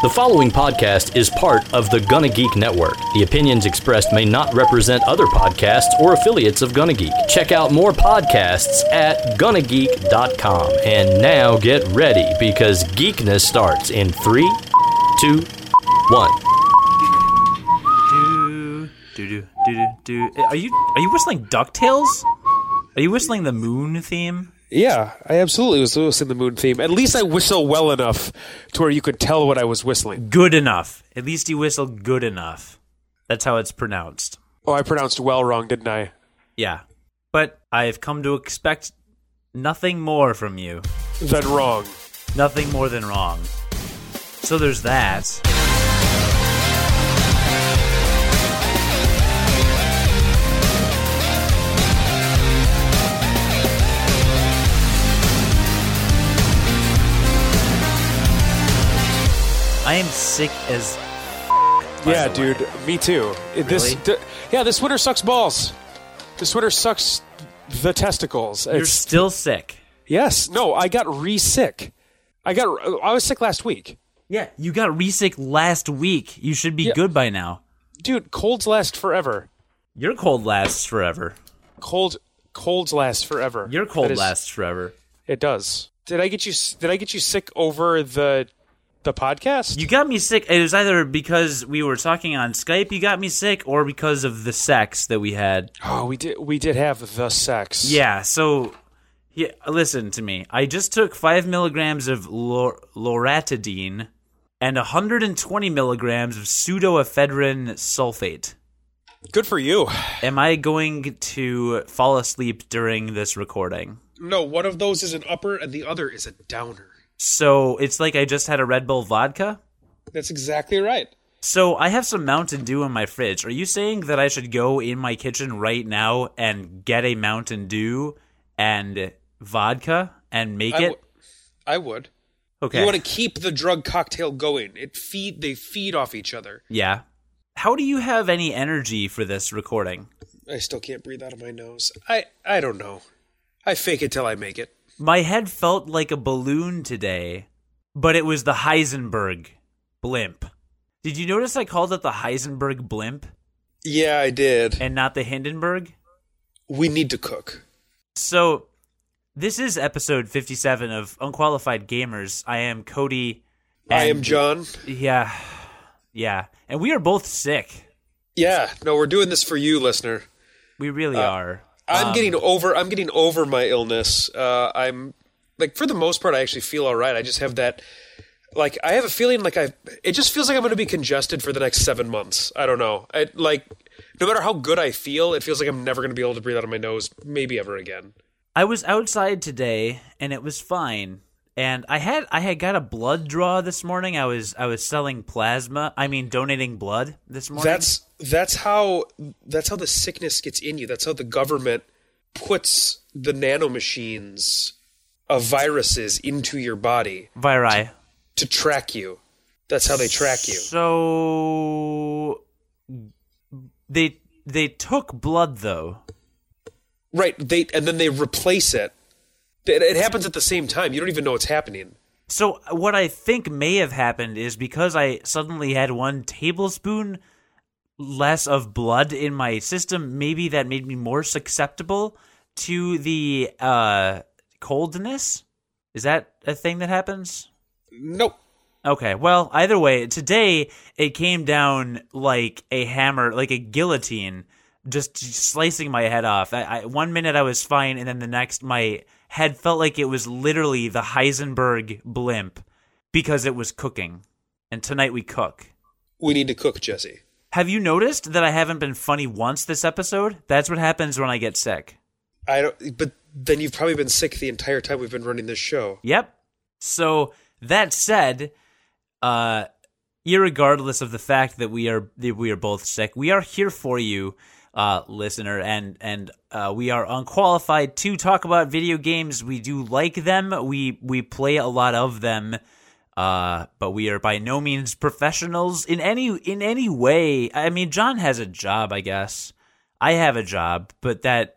The following podcast is part of the Gonna Geek Network. The opinions expressed may not represent other podcasts or affiliates of Gonna Geek. Check out more podcasts at gonnageek.com. And now get ready because geekness starts in three, two, one. Do do do do. do. Are you are you whistling Ducktales? Are you whistling the Moon theme? Yeah, I absolutely was whistling the moon theme. At least I whistle well enough to where you could tell what I was whistling. Good enough. At least you whistled good enough. That's how it's pronounced. Oh, I pronounced well wrong, didn't I? Yeah. But I've come to expect nothing more from you. Then wrong. Nothing more than wrong. So there's that. Am sick as yeah, way. dude. Me too. It- This, d- yeah, this winter sucks balls. This winter sucks the testicles. You're It's- still sick. yes. No, I got re-sick. I got. I was sick last week, Yeah, you got re-sick last week. You should be Yeah. good by now. dude. Colds last forever. Your cold lasts forever. Cold. Colds last forever. Your cold is- lasts forever. It does. Did I get you? Did I get you sick over the the podcast? You got me sick. It was either because we were talking on Skype, you got me sick, or because of the sex that we had. Oh, we did. We did have the sex. Yeah. So, yeah. Listen to me. I just took five milligrams of lor- loratadine and 120 milligrams of pseudoephedrine sulfate. Good for you. Am I going to fall asleep during this recording? No, one of those is an upper, and the other is a downer. So it's like I just had a Red Bull vodka. That's exactly right. So I have some Mountain Dew in my fridge. Are you saying that I should go in my kitchen right now and get a Mountain Dew and vodka and make I it? w- I would. okay. You want to keep the drug cocktail going. It feed. They feed off each other. yeah. How do you have any energy for this recording? I still can't breathe out of my nose. I. I don't know. I fake it till I make it. My head felt like a balloon today, but it was the Heisenberg blimp. Did you notice I called it the Heisenberg blimp Yeah, I did. and not the Hindenburg? We need to cook. So, this is episode 57 of Unqualified Gamers. I am Cody. I am John. Yeah. Yeah. And we are both sick. Yeah. No, we're doing this for you, listener. We really Uh, are. I'm Um, getting over. I'm getting over my illness. Uh, I'm like for the most part, I actually feel all right. I just have that. Like I have a feeling like I. It just feels like I'm going to be congested for the next seven months. I don't know. I like no matter how good I feel, it feels like I'm never going to be able to breathe out of my nose, maybe ever again. I was outside today and it was fine. And I had I had got a blood draw this morning. I was I was selling plasma. I mean donating blood this morning. That's that's how that's how the sickness gets in you. That's how the government puts the nanomachines of viruses into your body viri. to track you. That's how they track you. So they they took blood though. Right. They and then they replace it. It, it happens at the same time. You don't even know what's happening. So what I think may have happened is because I suddenly had one tablespoon less of blood in my system, maybe that made me more susceptible to the uh, coldness. Is that a thing that happens? Nope. Okay, well, either way, today it came down like a hammer, like a guillotine, just slicing my head off. I, I, one minute I was fine, and then the next my head felt like it was literally the Heisenberg blimp because it was cooking. And tonight we cook. We need to cook, Jesse. Have you noticed that I haven't been funny once this episode? That's what happens when I get sick. I don't. But then you've probably been sick the entire time we've been running this show. Yep. So that said, uh, irregardless of the fact that we are that we are both sick, we are here for you, uh, listener, and and uh, we are unqualified to talk about video games. We do like them. We we play a lot of them. Uh, but we are by no means professionals in any in any way. I mean, John has a job, I guess. I have a job, but that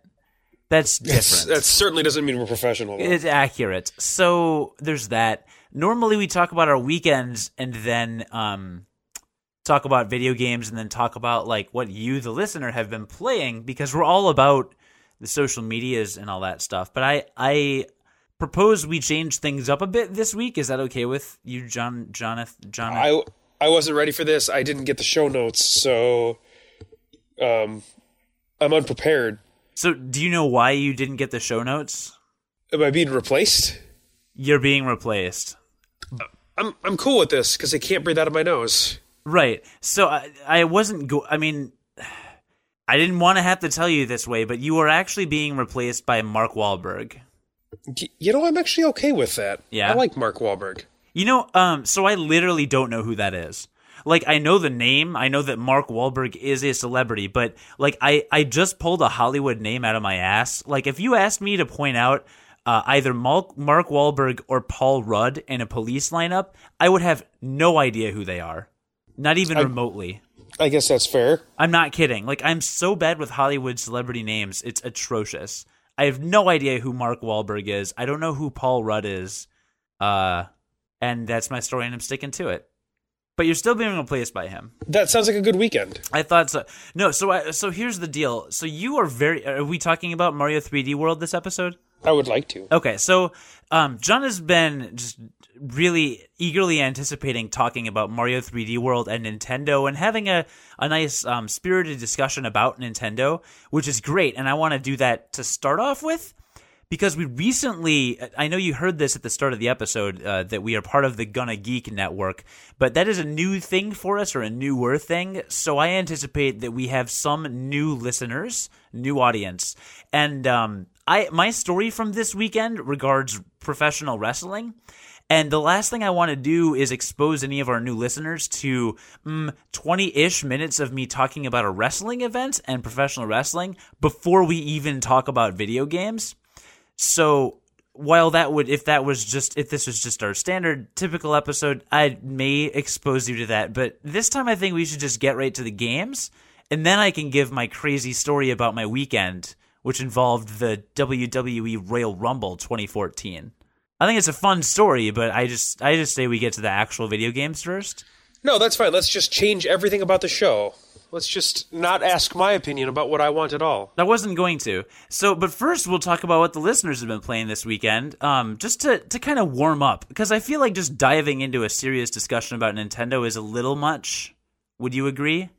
that's different. that certainly doesn't mean we're professional. though. It's accurate. So there's that. normally we talk about our weekends and then um, talk about video games and then talk about like what you, the listener, have been playing because we're all about the social medias and all that stuff. But I, I propose we change things up a bit this week. Is that okay with you, John, Jonathan, John? I I wasn't ready for this. I didn't get the show notes, so um, I'm unprepared. So, do you know why you didn't get the show notes? Am I being replaced? You're being replaced. I'm I'm cool with this because I can't breathe out of my nose. Right. So I, I wasn't go. I mean, I didn't want to have to tell you this way, but you are actually being replaced by Mark Wahlberg. You know, I'm actually okay with that. Yeah? I like Mark Wahlberg. You know, um, so I literally don't know who that is. Like, I know the name. I know that Mark Wahlberg is a celebrity, but like, I I just pulled a Hollywood name out of my ass. Like, if you asked me to point out uh, either Mark Mark Wahlberg or Paul Rudd in a police lineup, I would have no idea who they are, not even remotely. I guess that's fair. I'm not kidding. Like I'm so bad with Hollywood celebrity names, it's atrocious. I have no idea who Mark Wahlberg is. I don't know who Paul Rudd is. Uh and that's my story and I'm sticking to it. But you're still being replaced by him. That sounds like a good weekend. I thought so. No, so I, so here's the deal. So you are very are we talking about Mario 3D World this episode? I would like to. Okay, so um, John has been just really eagerly anticipating talking about Mario 3D World and Nintendo and having a, a nice um, spirited discussion about Nintendo, which is great. And I want to do that to start off with because we recently, I know you heard this at the start of the episode, uh, that we are part of the Gonna Geek network, but that is a new thing for us or a newer thing. So I anticipate that we have some new listeners, new audience. And um, I my story from this weekend regards professional wrestling. And the last thing I want to do is expose any of our new listeners to mm, 20 ish minutes of me talking about a wrestling event and professional wrestling before we even talk about video games. So while that would, if that was just, if this was just our standard typical episode, I may expose you to that. But this time I think we should just get right to the games. And then I can give my crazy story about my weekend, which involved the WWE Royal Rumble 2014. I think it's a fun story, but I just, I just say we get to the actual video games first. No, that's fine. Let's just change everything about the show. Let's just not ask my opinion about what I want at all. I wasn't going to. So, but first we'll talk about what the listeners have been playing this weekend, um, just to, to kind of warm up, because I feel like just diving into a serious discussion about Nintendo is a little much. Would you agree?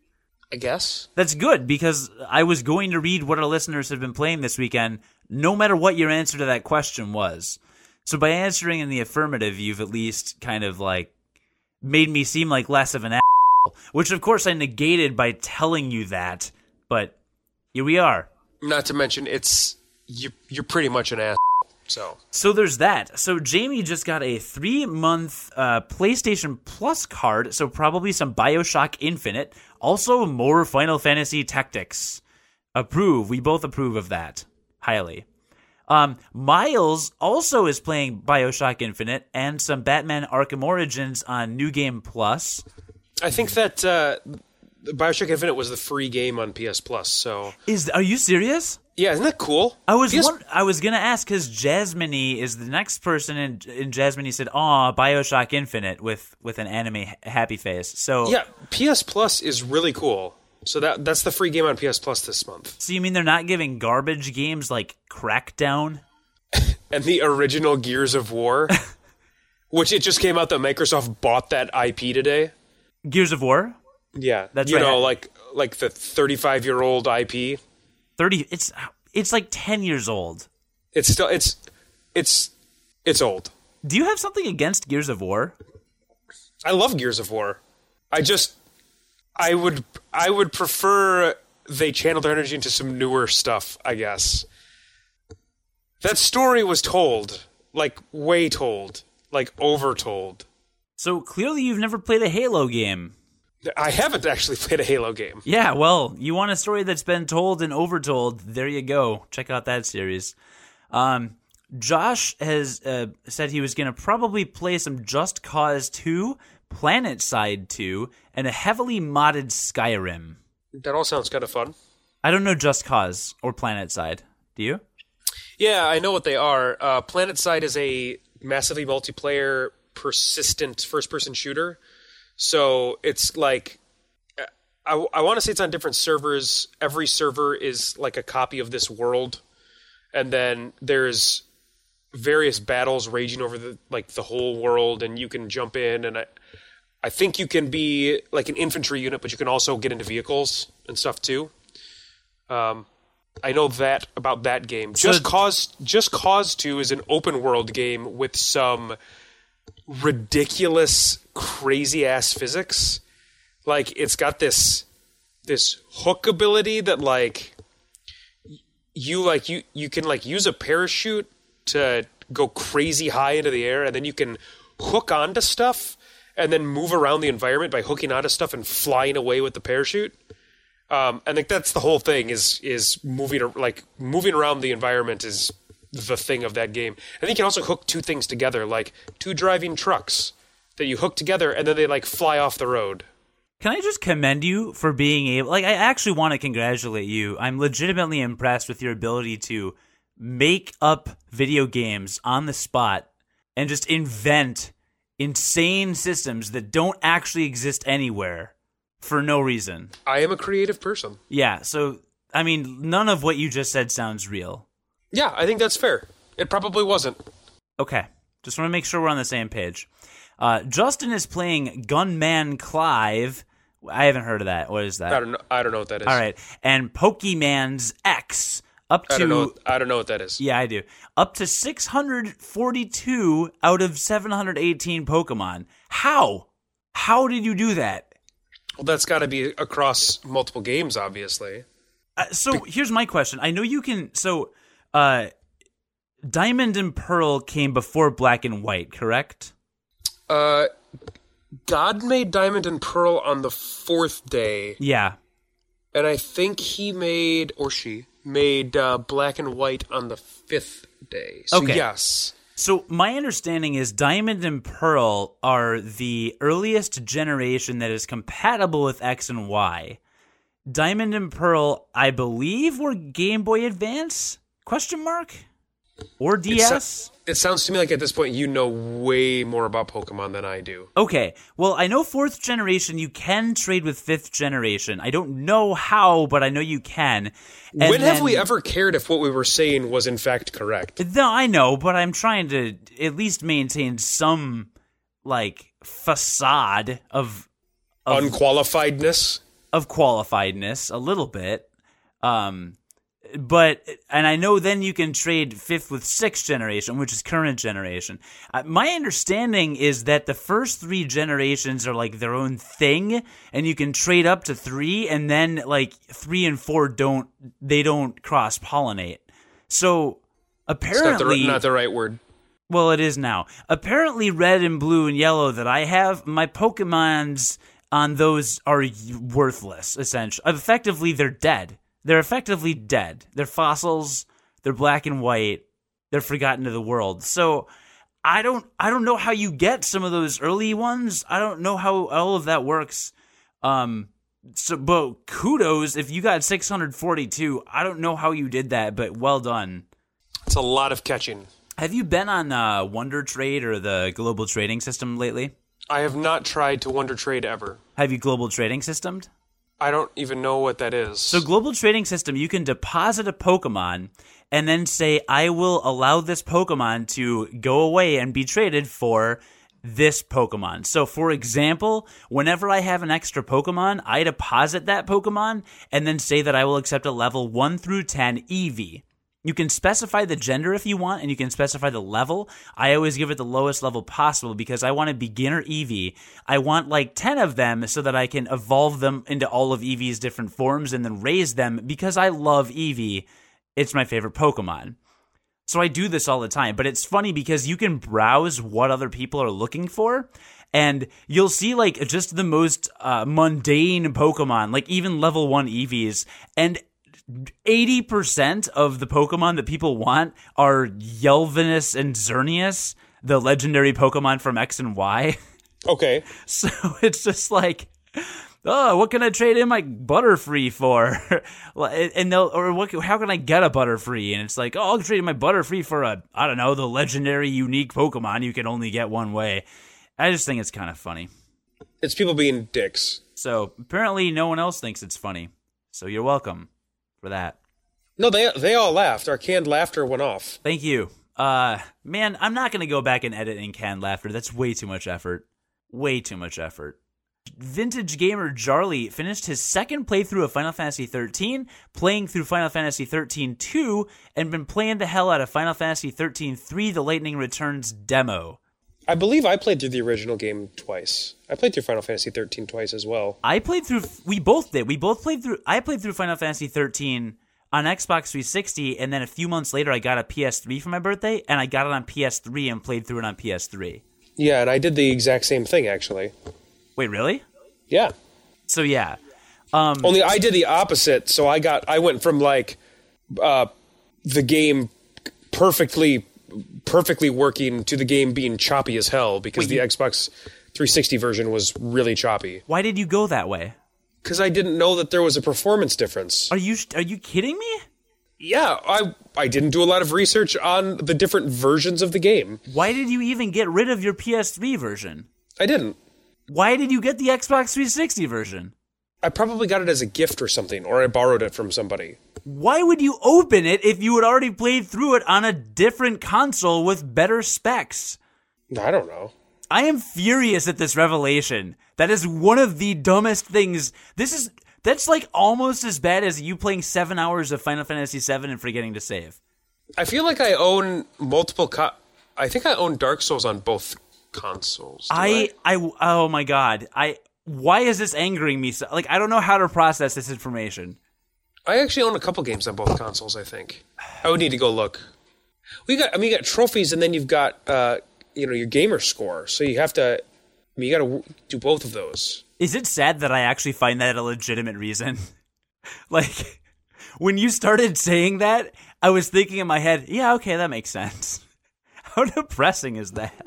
I guess. That's good because I was going to read what our listeners have been playing this weekend, no matter what your answer to that question was. So by answering in the affirmative, you've at least kind of like made me seem like less of an asshole, which of course I negated by telling you that. But here we are. Not to mention, it's you. You're pretty much an ass. So So there's that. So Jamie just got a three month uh, PlayStation Plus card. So probably some Bioshock Infinite. Also more Final Fantasy Tactics. Approve. We both approve of that highly. Um, Miles also is playing Bioshock Infinite and some Batman Arkham Origins on New Game Plus. I think that uh, Bioshock Infinite was the free game on PS Plus. So Is are you serious? yeah, isn't that cool? I was PS won- I was gonna ask because Jasmine is the next person, and and Jasmine said, "Aw, Bioshock Infinite" with with an anime happy face. So yeah, PS Plus is really cool. So that that's the free game on PS Plus this month. So you mean they're not giving garbage games like Crackdown? And the original Gears of War, which it just came out that Microsoft bought that IP today. Gears of War, Yeah, That's you right. know, like like the 35 year old IP. thirty. It's it's like ten years old. It's still it's it's it's old. Do you have something against Gears of War? I love Gears of War. I just I would I would prefer they channel their energy into some newer stuff, I guess. That story was told, like way told, like over told. So clearly you've never played a Halo game. I haven't actually played a Halo game. Yeah, well, you want a story that's been told and overtold? There you go. Check out that series. Um, Josh has uh, said he was going to probably play some Just Cause 2, PlanetSide 2, and a heavily modded Skyrim. That all sounds kind of fun. I don't know Just Cause or PlanetSide. Do you? Yeah, I know what they are. Uh, PlanetSide is a massively multiplayer persistent first person shooter. So it's like I, I want to say it's on different servers. Every server is like a copy of this world, and then there's various battles raging over the like the whole world, and you can jump in. And I, I think you can be like an infantry unit, but you can also get into vehicles and stuff too. Um, I know that about that game. So- Just Cause Just Cause Two is an open world game with some ridiculous, crazy ass physics. Like it's got this this hook ability that like you like you you can like use a parachute to go crazy high into the air, and then you can hook onto stuff and then move around the environment by hooking onto stuff and flying away with the parachute. Um, I think that's the whole thing is is moving like moving around the environment is the thing of that game. I think you can also hook two things together, like two driving trucks that you hook together and then they like fly off the road. Can I just commend you for being able like I actually want to congratulate you. I'm legitimately impressed with your ability to make up video games on the spot and just invent insane systems that don't actually exist anywhere for no reason. I am a creative person. Yeah, so I mean none of what you just said sounds real. Yeah, I think that's fair. It probably wasn't. Okay, just want to make sure we're on the same page. Uh, Justin is playing Gunman Clive. I haven't heard of that. What is that? I don't know. I don't know what that is. All right, and Pokemon's X up to I don't know. I don't know what that is. yeah, I do up to six hundred forty-two out of seven hundred eighteen Pokemon. How? How did you do that? Well, that's got to be across multiple games, obviously. Uh, so here's my question. I know you can. So, uh, Diamond and Pearl came before Black and White, correct? Uh, God made Diamond and Pearl on the fourth day, Yeah. and I think he made or she made uh, Black and White on the fifth day. So Okay. yes, So my understanding is Diamond and Pearl are the earliest generation that is compatible with X and Y. Diamond and Pearl, I believe, were Game Boy Advance? Question mark? Or It DS? It sounds to me like at this point you know way more about Pokemon than I do. Okay. Well, I know fourth generation you can trade with fifth generation. I don't know how, but I know you can. And when have then- we ever cared if what we were saying was in fact correct? No, I know, but I'm trying to at least maintain some like facade of Unqualifiedness. of qualifiedness a little bit. Um but and I know then you can trade fifth with sixth generation, which is current generation. Uh, my understanding is that the first three generations are like their own thing, and you can trade up to three, and then like three and four don't they don't cross pollinate. So It's not apparently, the, not the right word. well, it is now. Apparently, red and blue and yellow that I have, my Pokemons on those are worthless, essentially. Effectively, they're dead. They're effectively dead. They're fossils. They're black and white. They're forgotten to the world. So, I don't, I don't know how you get some of those early ones. I don't know how all of that works. Um, so, but kudos if you got 642. I don't know how you did that, but well done. It's a lot of catching. Have you been on uh, Wonder Trade or the global trading system lately? I have not tried to Wonder Trade ever. Have you global trading systemed? I don't even know what that is. So global trading system, you can deposit a Pokemon and then say, I will allow this Pokemon to go away and be traded for this Pokemon. So for example, whenever I have an extra Pokemon, I deposit that Pokemon and then say that I will accept a level 1 through 10 Eevee. You can specify the gender if you want, and you can specify the level. I always give it the lowest level possible because I want a beginner Eevee. I want like 10 of them so that I can evolve them into all of Eevee's different forms and then raise them because I love Eevee. It's my favorite Pokemon. So I do this all the time, but it's funny because you can browse what other people are looking for and you'll see like just the most uh, mundane Pokemon, like even level 1 Eevees and 80% of the Pokemon that people want are Yelvinus and Xerneas, the legendary Pokemon from X and Y. okay, So it's just like oh, what can I trade in my Butterfree for? and they'll, or what, how can I get a Butterfree? And it's like, oh, I'll trade in my Butterfree for a, I don't know, the legendary unique Pokemon you can only get one way. I just think it's kind of funny. It's people being dicks. So apparently no one else thinks it's funny. So you're welcome for that. No, they they all laughed. Our canned laughter went off. Thank you. Uh man, I'm not gonna go back and edit in canned laughter. That's way too much effort. Way too much effort. Vintage gamer Charlie finished his second playthrough of Final Fantasy 13, playing through Final Fantasy 13 2, and been playing the hell out of Final Fantasy 13 3 The Lightning Returns demo. I believe I played through the original game twice. I played through Final Fantasy 13 twice as well. I played through. We both did. We both played through. I played through Final Fantasy 13 on Xbox 360, and then a few months later, I got a PS3 for my birthday, and I got it on PS3 and played through it on PS3. Yeah, and I did the exact same thing actually. Wait, really? Yeah. So yeah. Um, Only I did the opposite. So I got I went from like uh, the game perfectly perfectly working to the game being choppy as hell because Wait, the you- Xbox 360 version was really choppy. why did you go that way? Because I didn't know that there was a performance difference. Are you are you kidding me? Yeah, I I didn't do a lot of research on the different versions of the game. Why did you even get rid of your PS3 version? I didn't. Why did you get the Xbox 360 version? I probably got it as a gift or something, or I borrowed it from somebody. Why would you open it if you had already played through it on a different console with better specs? I don't know. I am furious at this revelation. That is one of the dumbest things. This is that's like almost as bad as you playing 7 hours of Final Fantasy VII and forgetting to save. I feel like I own multiple. Co- I think I own Dark Souls on both consoles. Do I, I oh my god. I why is this angering me so like I don't know how to process this information. I actually own a couple games on both consoles. I think I would need to go look. We got. I mean, you got trophies, and then you've got uh, you know your gamer score. So you have to. I mean, you got to do both of those. Is it sad that I actually find that a legitimate reason? like when you started saying that, I was thinking in my head, yeah, okay, that makes sense. How depressing is that?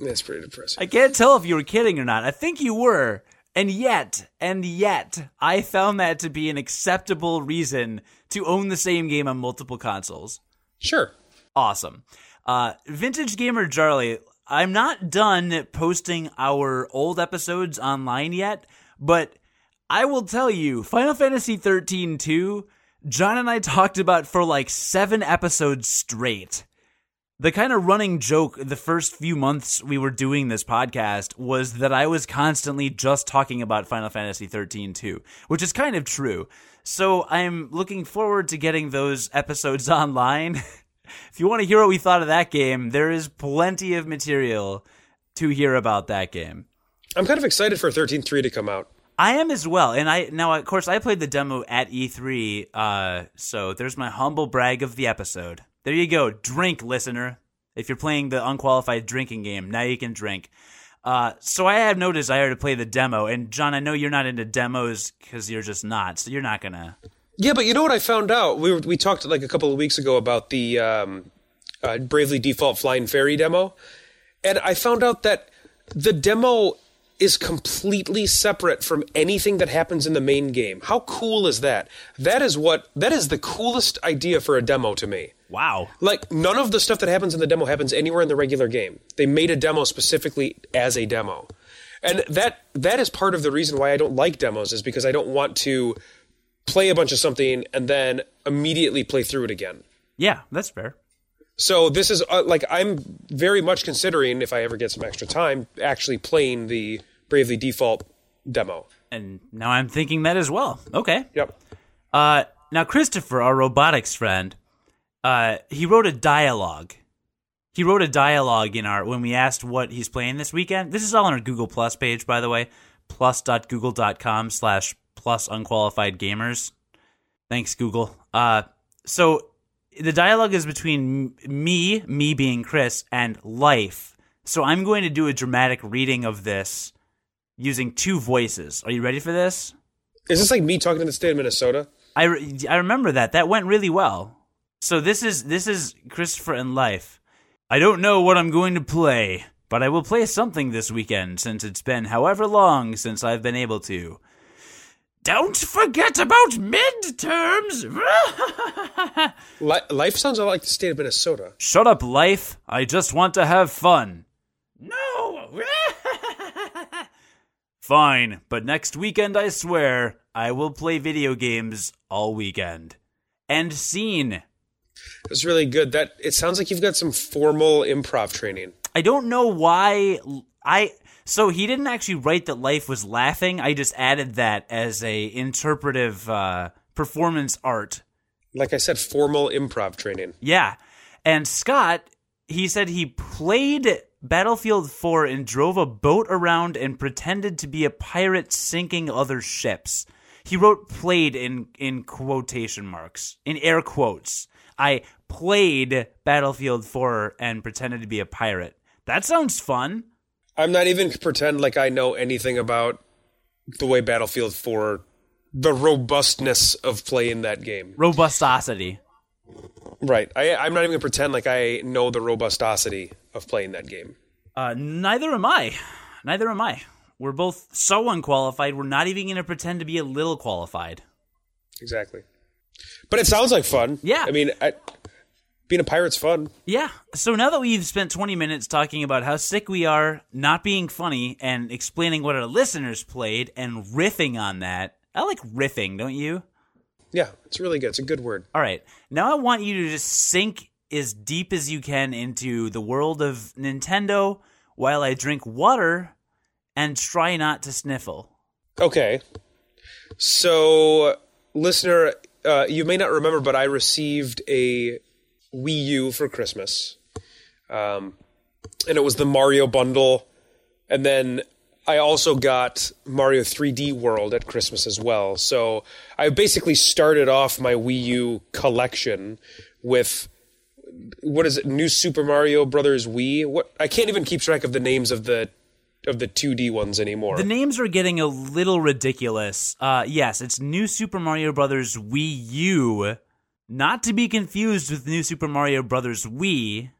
That's pretty depressing. I can't tell if you were kidding or not. I think you were. And yet, and yet, I found that to be an acceptable reason to own the same game on multiple consoles. sure. Awesome. Uh, Vintage Gamer Charlie, I'm not done posting our old episodes online yet, but I will tell you, Final Fantasy 13 2, John and I talked about for like seven episodes straight. The kind of running joke the first few months we were doing this podcast was that I was constantly just talking about Final Fantasy 13 2, which is kind of true. So I'm looking forward to getting those episodes online. if you want to hear what we thought of that game, there is plenty of material to hear about that game. I'm kind of excited for 13.3 to come out. I am as well, and I now of course I played the demo at E3, uh, so there's my humble brag of the episode. There you go, drink, listener. If you're playing the unqualified drinking game, now you can drink. Uh, so I have no desire to play the demo, and John, I know you're not into demos because you're just not, so you're not gonna. Yeah, but you know what I found out? We were, we talked like a couple of weeks ago about the um, uh, Bravely Default Flying Fairy demo, and I found out that the demo is completely separate from anything that happens in the main game. How cool is that? That is what that is the coolest idea for a demo to me. Wow. Like none of the stuff that happens in the demo happens anywhere in the regular game. They made a demo specifically as a demo. And that that is part of the reason why I don't like demos is because I don't want to play a bunch of something and then immediately play through it again. Yeah, that's fair. So this is uh, like I'm very much considering if I ever get some extra time actually playing the Bravely Default demo. And now I'm thinking that as well. Okay. Yep. Uh, now Christopher, our robotics friend, uh, he wrote a dialogue. He wrote a dialogue in our when we asked what he's playing this weekend. This is all on our Google Plus page, by the way, plus.google.com slash plus unqualified gamers. Thanks, Google. Uh, so the dialogue is between me, me being Chris, and life. So I'm going to do a dramatic reading of this using two voices. Are you ready for this? Is this like me talking to the state of Minnesota? I, re- I remember that. That went really well. So this is this is Christopher and Life. I don't know what I'm going to play, but I will play something this weekend since it's been however long since I've been able to. Don't forget about midterms. Life sounds a lot like the state of Minnesota. Shut up, life. I just want to have fun. No. Fine, but next weekend I swear I will play video games all weekend. End scene. That's really good. That it sounds like you've got some formal improv training. I don't know why I so he didn't actually write that life was laughing. I just added that as a interpretive uh, performance art. Like I said, formal improv training. Yeah. And Scott, he said he played Battlefield 4 and drove a boat around and pretended to be a pirate sinking other ships. He wrote played in in quotation marks, in air quotes. I played Battlefield 4 and pretended to be a pirate. That sounds fun. I'm not even pretend like I know anything about the way Battlefield 4 the robustness of playing that game. Robustosity. Right. I, I'm not even gonna pretend like I know the robustosity of playing that game. Uh, neither am I. Neither am I. We're both so unqualified. We're not even going to pretend to be a little qualified. Exactly. But it sounds like fun. Yeah. I mean, I, being a pirate's fun. Yeah. So now that we've spent 20 minutes talking about how sick we are, not being funny, and explaining what our listeners played and riffing on that, I like riffing, don't you? Yeah, it's really good. It's a good word. All right. Now I want you to just sink as deep as you can into the world of Nintendo while I drink water and try not to sniffle. Okay. So, listener, uh, you may not remember, but I received a Wii U for Christmas. Um, and it was the Mario bundle. And then I also got Mario 3D World at Christmas as well. So I basically started off my Wii U collection with what is it? New Super Mario Brothers Wii. What I can't even keep track of the names of the of the 2D ones anymore. The names are getting a little ridiculous. Uh, yes, it's New Super Mario Brothers Wii U, not to be confused with New Super Mario Brothers Wii.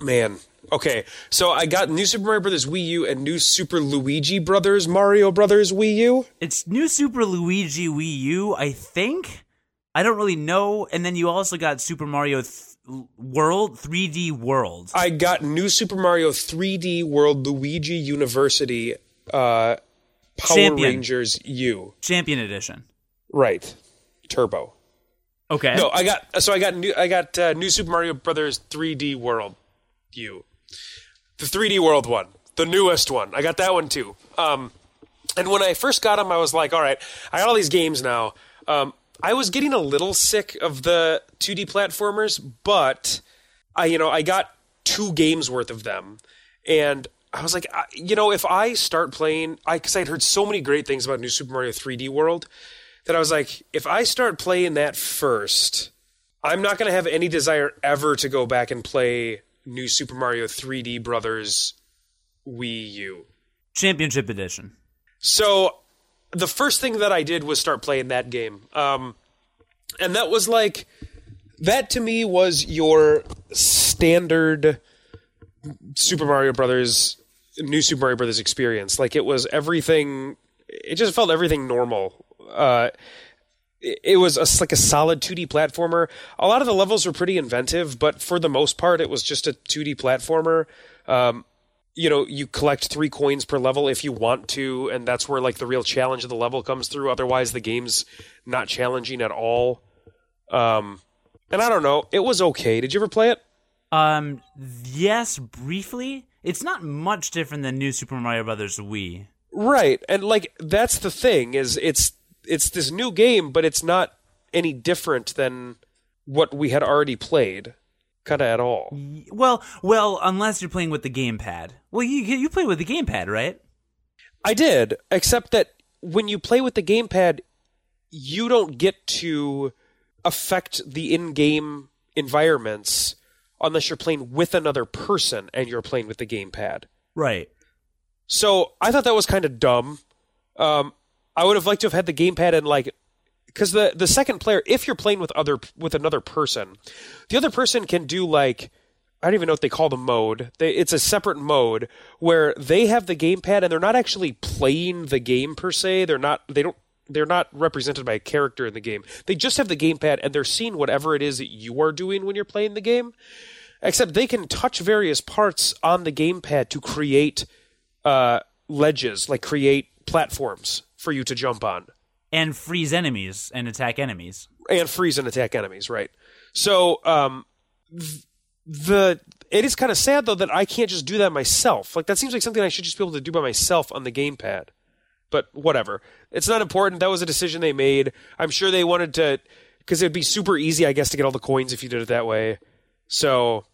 Man. Okay, so I got New Super Mario Brothers Wii U and New Super Luigi Brothers Mario Brothers Wii U. It's New Super Luigi Wii U, I think. I don't really know. And then you also got Super Mario World 3D World. I got New Super Mario 3D World Luigi University uh, Power Champion. Rangers U. Champion Edition. Right. Turbo. Okay. No, I got so I got new I got uh, New Super Mario Brothers 3D World U. The 3D World one, the newest one. I got that one too. Um, and when I first got them, I was like, all right, I got all these games now. Um, I was getting a little sick of the 2D platformers, but I, you know, I got two games worth of them, and I was like, I, you know, if I start playing, I because I'd heard so many great things about New Super Mario 3D World that I was like, if I start playing that first, I'm not going to have any desire ever to go back and play New Super Mario 3D Brothers Wii U. Championship Edition. So the first thing that I did was start playing that game. Um, and that was like, that to me was your standard Super Mario Brothers, New Super Mario Brothers experience. Like it was everything, it just felt everything normal. Uh, it was a, like a solid 2D platformer. A lot of the levels were pretty inventive, but for the most part, it was just a 2D platformer. Um, you know, you collect three coins per level if you want to, and that's where like the real challenge of the level comes through. Otherwise, the game's not challenging at all. Um, and I don't know, it was okay. Did you ever play it? Um, yes, briefly. It's not much different than New Super Mario Brothers Wii. Right, and like that's the thing is it's it's this new game, but it's not any different than what we had already played, of at all. Well, well, unless you're playing with the gamepad. Well, you you play with the gamepad, right? I did, except that when you play with the gamepad, you don't get to affect the in-game environments unless you're playing with another person and you're playing with the gamepad. Right. So I thought that was kind of dumb. Um, I would have liked to have had the gamepad and like, because the the second player, if you're playing with other with another person, the other person can do like. I don't even know what they call the mode. They, it's a separate mode where they have the gamepad and they're not actually playing the game per se. They're not. They don't they're not represented by a character in the game. They just have the gamepad and they're seeing whatever it is that you are doing when you're playing the game. Except they can touch various parts on the gamepad to create uh, ledges, like create platforms for you to jump on and freeze enemies and attack enemies. and freeze and attack enemies, right? So um, th- the it is kind of sad though that I can't just do that myself. Like that seems like something I should just be able to do by myself on the gamepad. But whatever, it's not important. That was a decision they made. I'm sure they wanted to because it'd be super easy, I guess, to get all the coins if you did it that way. So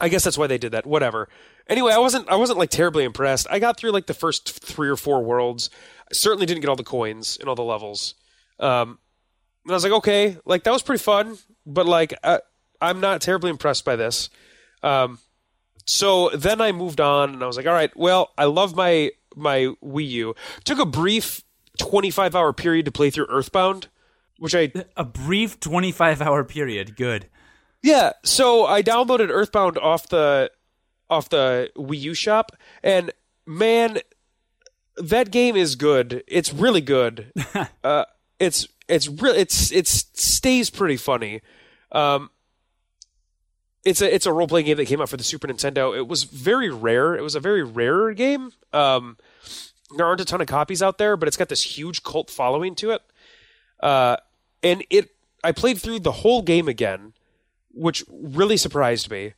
I guess that's why they did that. Whatever. Anyway, I wasn't I wasn't like terribly impressed. I got through like the first three or four worlds. I certainly didn't get all the coins in all the levels. Um, and I was like, okay, like that was pretty fun, but like I, I'm not terribly impressed by this. Um, so then I moved on, and I was like, all right, well, I love my my Wii U. Took a brief 25 hour period to play through Earthbound, which I A brief 25 hour period. Good. yeah. So I downloaded Earthbound off the off the Wii U shop, and man, that game is good. It's really good. uh, it's it's real. It's it stays pretty funny. Um, it's a it's a role playing game that came out for the Super Nintendo. It was very rare. It was a very rare game. Um, there aren't a ton of copies out there, but it's got this huge cult following to it. Uh, and it I played through the whole game again, which really surprised me.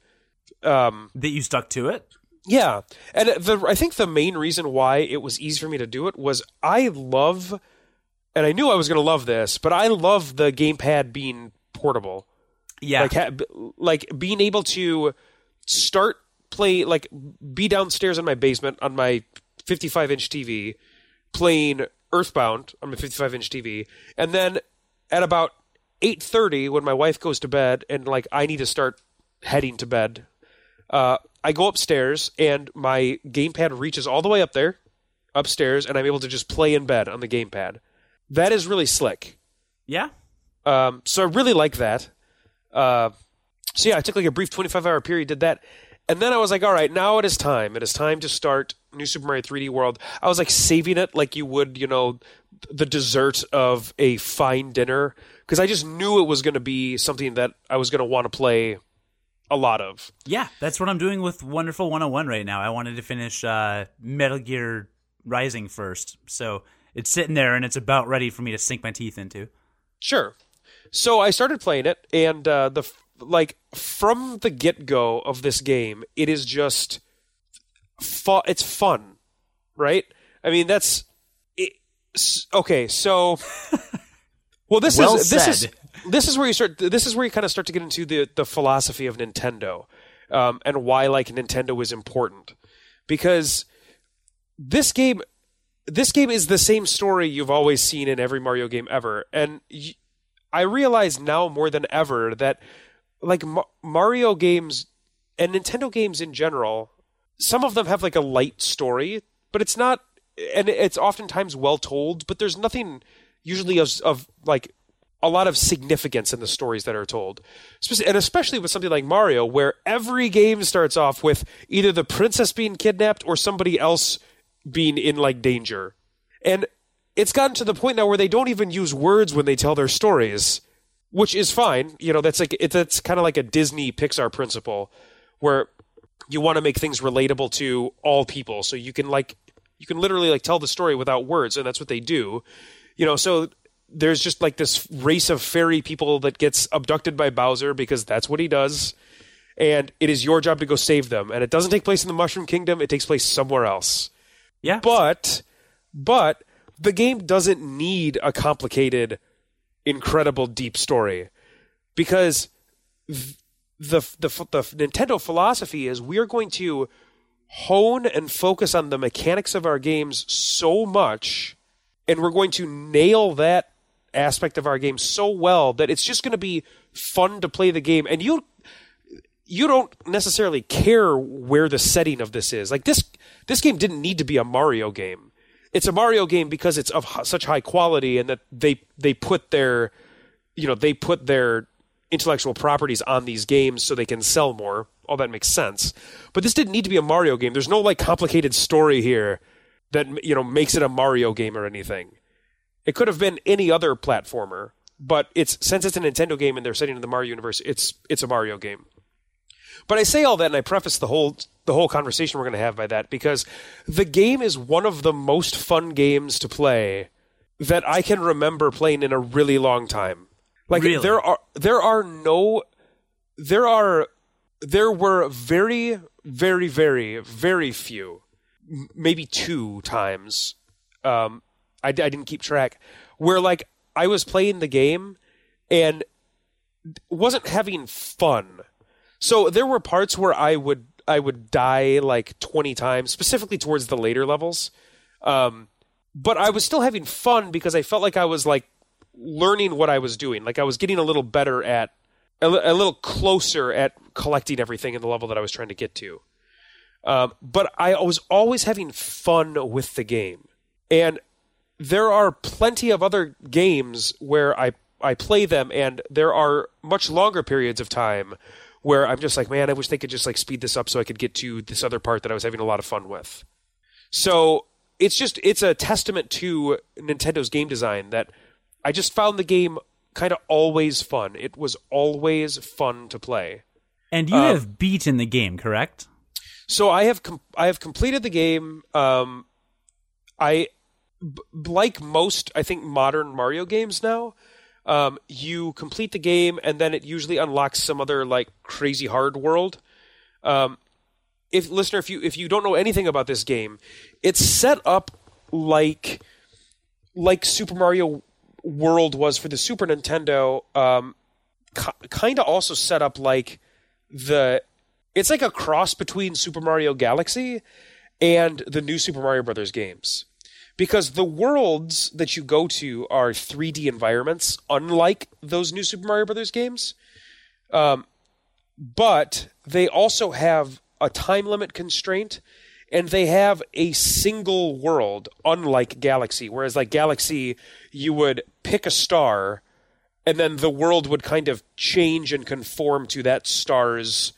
Um, That you stuck to it? Yeah, and the I think the main reason why it was easy for me to do it was I love, and I knew I was going to love this, but I love the gamepad being portable, Yeah. like ha- b- like being able to start play like be downstairs in my basement on my 55 inch TV, playing Earthbound on my 55 inch TV, and then at about 8:30 when my wife goes to bed and like I need to start heading to bed uh, I go upstairs and my gamepad reaches all the way up there, upstairs, and I'm able to just play in bed on the gamepad. That is really slick. yeah. Um, so I really like that. Uh, so yeah, I took like a brief 25 hour period, did that, and then I was like, all right, now it is time. It is time to start New Super Mario 3D World. I was like saving it like you would, you know, the dessert of a fine dinner because I just knew it was going to be something that I was going to want to play a lot of. Yeah, that's what I'm doing with Wonderful 101 right now. I wanted to finish uh, Metal Gear Rising first. So it's sitting there and it's about ready for me to sink my teeth into. Sure. So I started playing it, and uh, the like from the get go of this game, it is just fu- It's fun, right? I mean, that's it, okay. So, well, this Well is this is said. This is where you start. This is where you kind of start to get into the the philosophy of Nintendo, um, and why like Nintendo is important, because this game this game is the same story you've always seen in every Mario game ever, and y- I realize now more than ever that like Ma- Mario games and Nintendo games in general, some of them have like a light story, but it's not, and it's oftentimes well told, but there's nothing usually of, of like a lot of significance in the stories that are told. And especially with something like Mario, where every game starts off with either the princess being kidnapped or somebody else being in like danger. And it's gotten to the point now where they don't even use words when they tell their stories, which is fine. You know, that's like it, that's kind of like a Disney Pixar principle where you want to make things relatable to all people. So you can like you can literally like tell the story without words and that's what they do. You know, so there's just like this race of fairy people that gets abducted by Bowser because that's what he does. And it is your job to go save them. And it doesn't take place in the Mushroom Kingdom, it takes place somewhere else Yeah. but but the game doesn't need a complicated incredible deep story because th- the, the the Nintendo philosophy is we're going to hone and focus on the mechanics of our games so much and we're going to nail that aspect of our game so well that it's just going to be fun to play the game and you you don't necessarily care where the setting of this is. Like this this game didn't need to be a Mario game. It's a Mario game because it's of such high quality and that they they put their you know, they put their intellectual properties on these games so they can sell more. All that makes sense. But this didn't need to be a Mario game. There's no like complicated story here that you know makes it a Mario game or anything. It could have been any other platformer, but it's since it's a Nintendo game and they're setting in the Mario universe, it's it's a Mario game. But I say all that and I preface the whole the whole conversation we're going to have by that because the game is one of the most fun games to play that I can remember playing in a really long time. Like Really? there are there are no there are there were very very very very few maybe two times um I, I didn't keep track where like I was playing the game and wasn't having fun. So there were parts where I would I would die like 20 times specifically towards the later levels. Um but I was still having fun because I felt like I was like learning what I was doing. Like I was getting a little better at a, little closer at collecting everything in the level that I was trying to get to. Um, but I was always having fun with the game, and there are plenty of other games where I I play them, and there are much longer periods of time where I'm just like, man, I wish they could just like speed this up so I could get to this other part that I was having a lot of fun with. So it's just it's a testament to Nintendo's game design that I just found the game kind of always fun. It was always fun to play. And you have beaten the game, correct? So I have com- I have completed the game. Um, I b- like most I think modern Mario games now. Um, you complete the game and then it usually unlocks some other like crazy hard world. Um, if listener, if you if you don't know anything about this game, it's set up like like Super Mario World was for the Super Nintendo. Um, ki- kind of also set up like the it's like a cross between Super Mario Galaxy and the new Super Mario Brothers games. Because the worlds that you go to are 3D environments, unlike those new Super Mario Brothers games. Um, but they also have a time limit constraint and they have a single world, unlike Galaxy. Whereas, like Galaxy, you would pick a star and then the world would kind of change and conform to that star's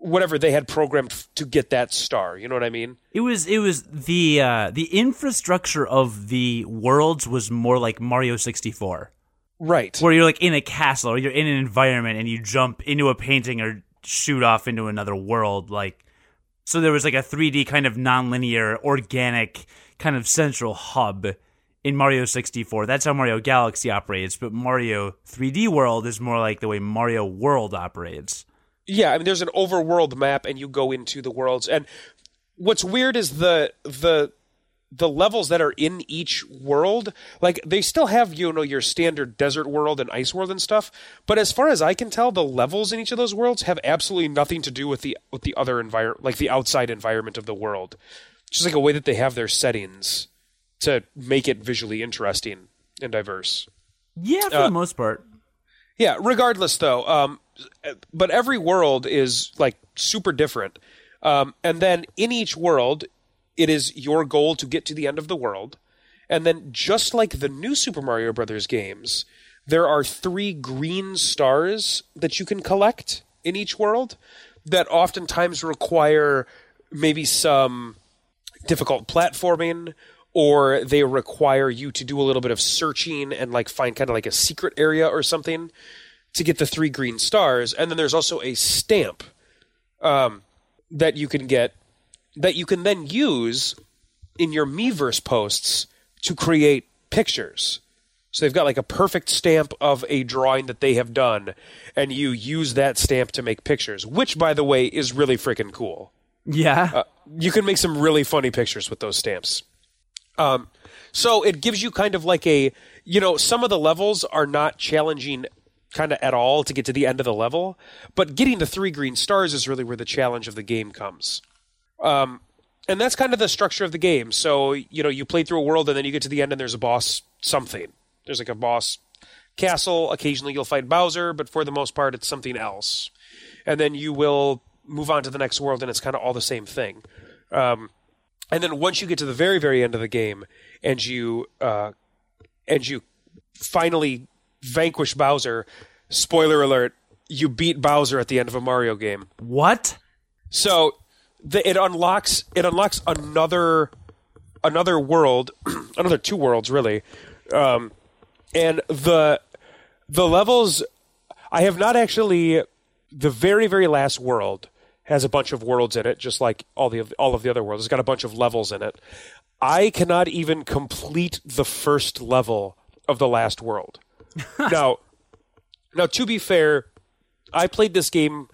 whatever they had programmed to get that star. You know what I mean? It was it was the uh, the infrastructure of the worlds was more like Mario 64, Right. where you're like in a castle or you're in an environment and you jump into a painting or shoot off into another world. Like so, there was like a 3D kind of nonlinear, organic kind of central hub in Mario 64. That's how Mario Galaxy operates, but Mario 3D World is more like the way Mario World operates. Yeah, I mean, there's an overworld map, and you go into the worlds. And what's weird is the the the levels that are in each world. Like they still have you know your standard desert world and ice world and stuff. But as far as I can tell, the levels in each of those worlds have absolutely nothing to do with the with the other environment, like the outside environment of the world. Just like a way that they have their settings to make it visually interesting and diverse. Yeah, for Uh, the most part. Yeah, regardless though, um, but every world is like super different. Um, and then in each world, it is your goal to get to the end of the world. And then just like the new Super Mario Brothers games, there are three green stars that you can collect in each world that oftentimes require maybe some difficult platforming or they require you to do a little bit of searching and like find kind of like a secret area or something to get the three green stars and then there's also a stamp um, that you can get that you can then use in your Miiverse posts to create pictures. So they've got like a perfect stamp of a drawing that they have done, and you use that stamp to make pictures, which, by the way, is really freaking cool Yeah. Uh, you can make some really funny pictures with those stamps. Um, so it gives you kind of like a, you know, some of the levels are not challenging kind of at all to get to the end of the level, but getting the three green stars is really where the challenge of the game comes. Um, and that's kind of the structure of the game. So, you know, you play through a world and then you get to the end and there's a boss something. There's like a boss castle. Occasionally you'll fight Bowser, but for the most part it's something else. And then you will move on to the next world and it's kind of all the same thing. Um, and then once you get to the very, very end of the game and you uh, and you finally vanquish Bowser, spoiler alert, you beat Bowser at the end of a Mario game. what? So the, it unlocks it unlocks another another world, another two worlds really, Um, and the the levels I have not actually the very very last world has a bunch of worlds in it, just like all the all of the other worlds. It's got a bunch of levels in it. I cannot even complete the first level of the last world. now, now to be fair, I played this game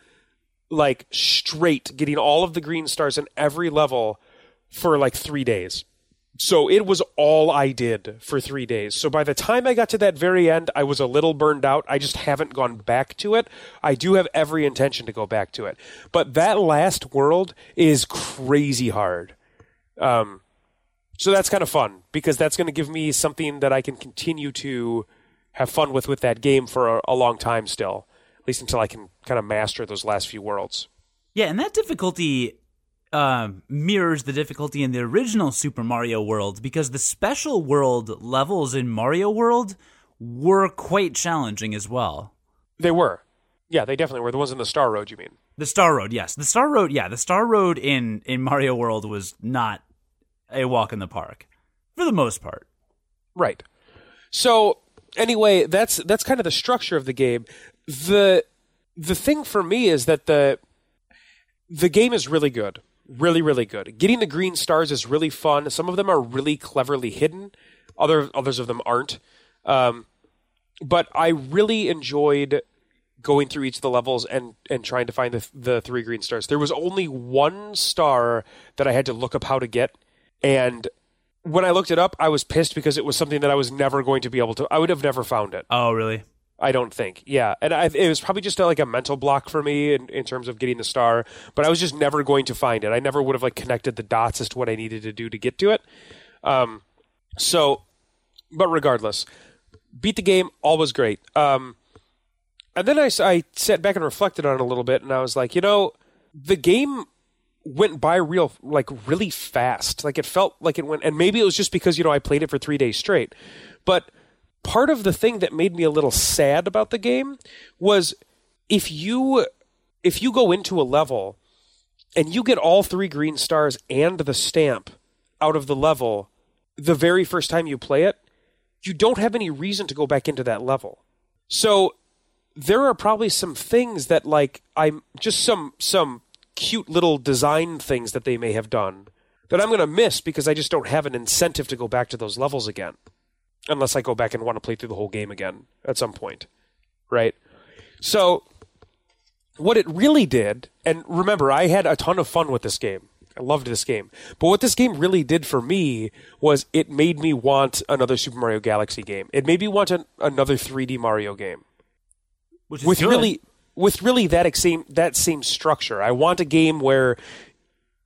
like straight, getting all of the green stars in every level for like three days. So it was all I did for three days. So by the time I got to that very end, I was a little burned out. I just haven't gone back to it. I do have every intention to go back to it. But that last world is crazy hard. Um, so that's kind of fun because that's going to give me something that I can continue to have fun with with that game for a, a long time still, at least until I can kind of master those last few worlds. Yeah, and that difficulty uh, mirrors the difficulty in the original Super Mario World because the special world levels in Mario World were quite challenging as well. They were. Yeah, they definitely were. The ones in the Star Road, you mean? The Star Road, yes. The Star Road, yeah. The Star Road in, in Mario World was not a walk in the park for the most part. Right. So anyway, that's that's kind of the structure of the game. The the thing for me is that the the game is really good. Really, really good. Getting the green stars is really fun. Some of them are really cleverly hidden. Other others of them aren't. Um, but I really enjoyed going through each of the levels and and trying to find the the three green stars. There was only one star that I had to look up how to get, and when I looked it up, I was pissed because it was something that I was never going to be able to. I would have never found it. Oh, really? I don't think. Yeah, and I, it was probably just a, like a mental block for me in, in terms of getting the star. But I was just never going to find it. I never would have like connected the dots as to what I needed to do to get to it. Um, so, but regardless, beat the game. All was great. Um, and then I, I sat back and reflected on it a little bit, and I was like, you know, the game went by real like really fast. Like it felt like it went, and maybe it was just because you know I played it for three days straight, but part of the thing that made me a little sad about the game was if you if you go into a level and you get all three green stars and the stamp out of the level the very first time you play it, you don't have any reason to go back into that level. So there are probably some things that like I'm just some some cute little design things that they may have done that I'm going to miss because I just don't have an incentive to go back to those levels again unless I go back and want to play through the whole game again at some point, right? So, what it really did, and remember, I had a ton of fun with this game. I loved this game. But what this game really did for me was it made me want another Super Mario Galaxy game. It made me want an, another 3D Mario game. Which is with good. really with really that same that same structure. I want a game where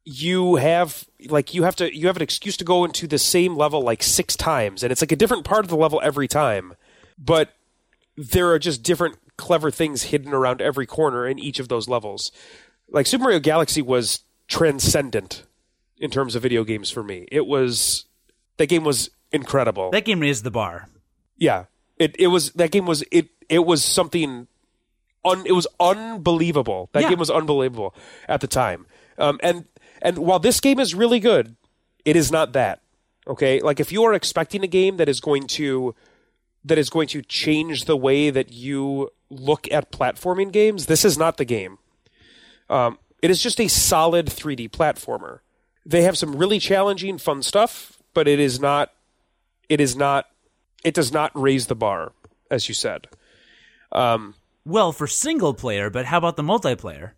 you have like you have to you have an excuse to go into the same level like six times and it's like a different part of the level every time but there are just different clever things hidden around every corner in each of those levels like super mario galaxy was transcendent in terms of video games for me it was that game was incredible that game raised the bar. yeah it it was that game was it it was something un, it was unbelievable. That Yeah. game was unbelievable at the time. Um, and and while this game is really good it is not that okay? Like if you are expecting a game that is going to that is going to change the way that you look at platforming games this is not the game. Um, it is just a solid 3d platformer. They have some really challenging fun stuff but it is not it is not it does not raise the bar as you said. Um, Well, for single player, but how about the multiplayer?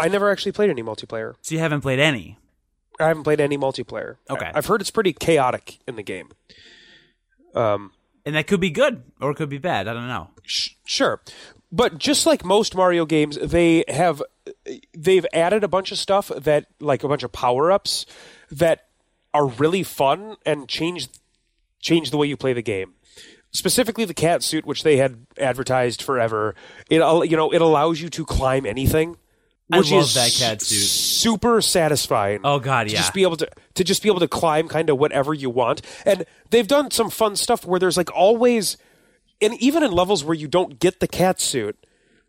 i never actually played any multiplayer So you haven't played any. i haven't played any multiplayer Okay. i've heard it's pretty chaotic in the game um, And that could be good or it could be bad. I don't know. Sh- sure but just like most mario games they have they've added a bunch of stuff that like a bunch of power-ups that are really fun and change change the way you play the game specifically the cat suit which they had advertised forever it you know it allows you to climb anything I love is that cat suit. super satisfying Oh, God, to yeah. just be able to to just be able to climb kind of whatever you want and they've done some fun stuff where there's like always and even in levels where you don't get the cat suit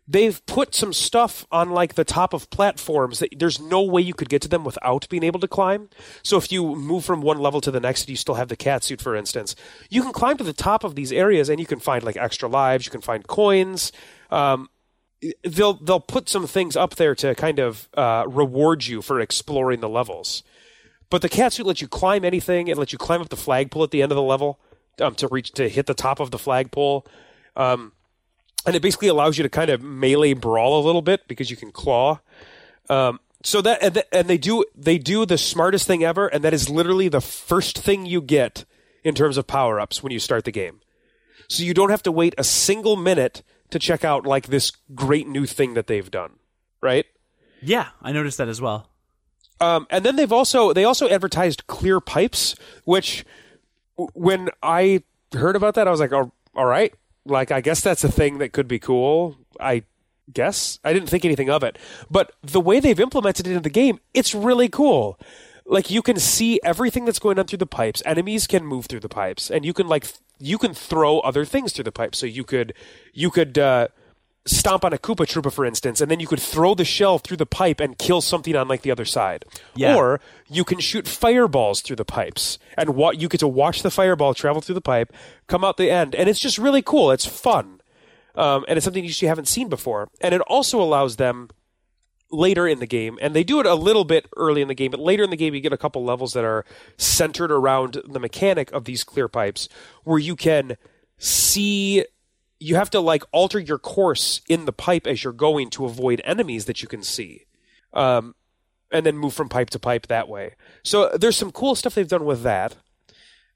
they've put some stuff on like the top of platforms that there's no way you could get to them without being able to climb. So if you move from one level to the next, you still have the cat suit, for instance, you can climb to the top of these areas and you can find like extra lives, you can find coins. Um, they'll they'll put some things up there to kind of uh, reward you for exploring the levels. But the cat suit lets you climb anything. It lets you climb up the flagpole at the end of the level um, to reach to hit the top of the flagpole. Um, and it basically allows you to kind of melee brawl a little bit because you can claw. Um, so that and, and they do they do the smartest thing ever, and that is literally the first thing you get in terms of power ups when you start the game. So you don't have to wait a single minute to check out like this great new thing that they've done, right? Yeah, I noticed that as well. Um, and then they've also they also advertised clear pipes, which when I heard about that, I was like, oh, all right, like I guess that's a thing that could be cool. I guess I didn't think anything of it, but the way they've implemented it in the game, it's really cool. Like you can see everything that's going on through the pipes. Enemies can move through the pipes, and you can like you can throw other things through the pipes. So you could you could uh, stomp on a Koopa Troopa, for instance, and then you could throw the shell through the pipe and kill something on like the other side. Yeah. Or you can shoot fireballs through the pipes, and what you get to watch the fireball travel through the pipe, come out the end, and it's just really cool. It's fun, um, and it's something you haven't seen before. And it also allows them later in the game, and they do it a little bit early in the game, but later in the game you get a couple levels that are centered around the mechanic of these clear pipes, where you can see you have to like alter your course in the pipe as you're going to avoid enemies that you can see. Um, and then move from pipe to pipe that way. So there's some cool stuff they've done with that.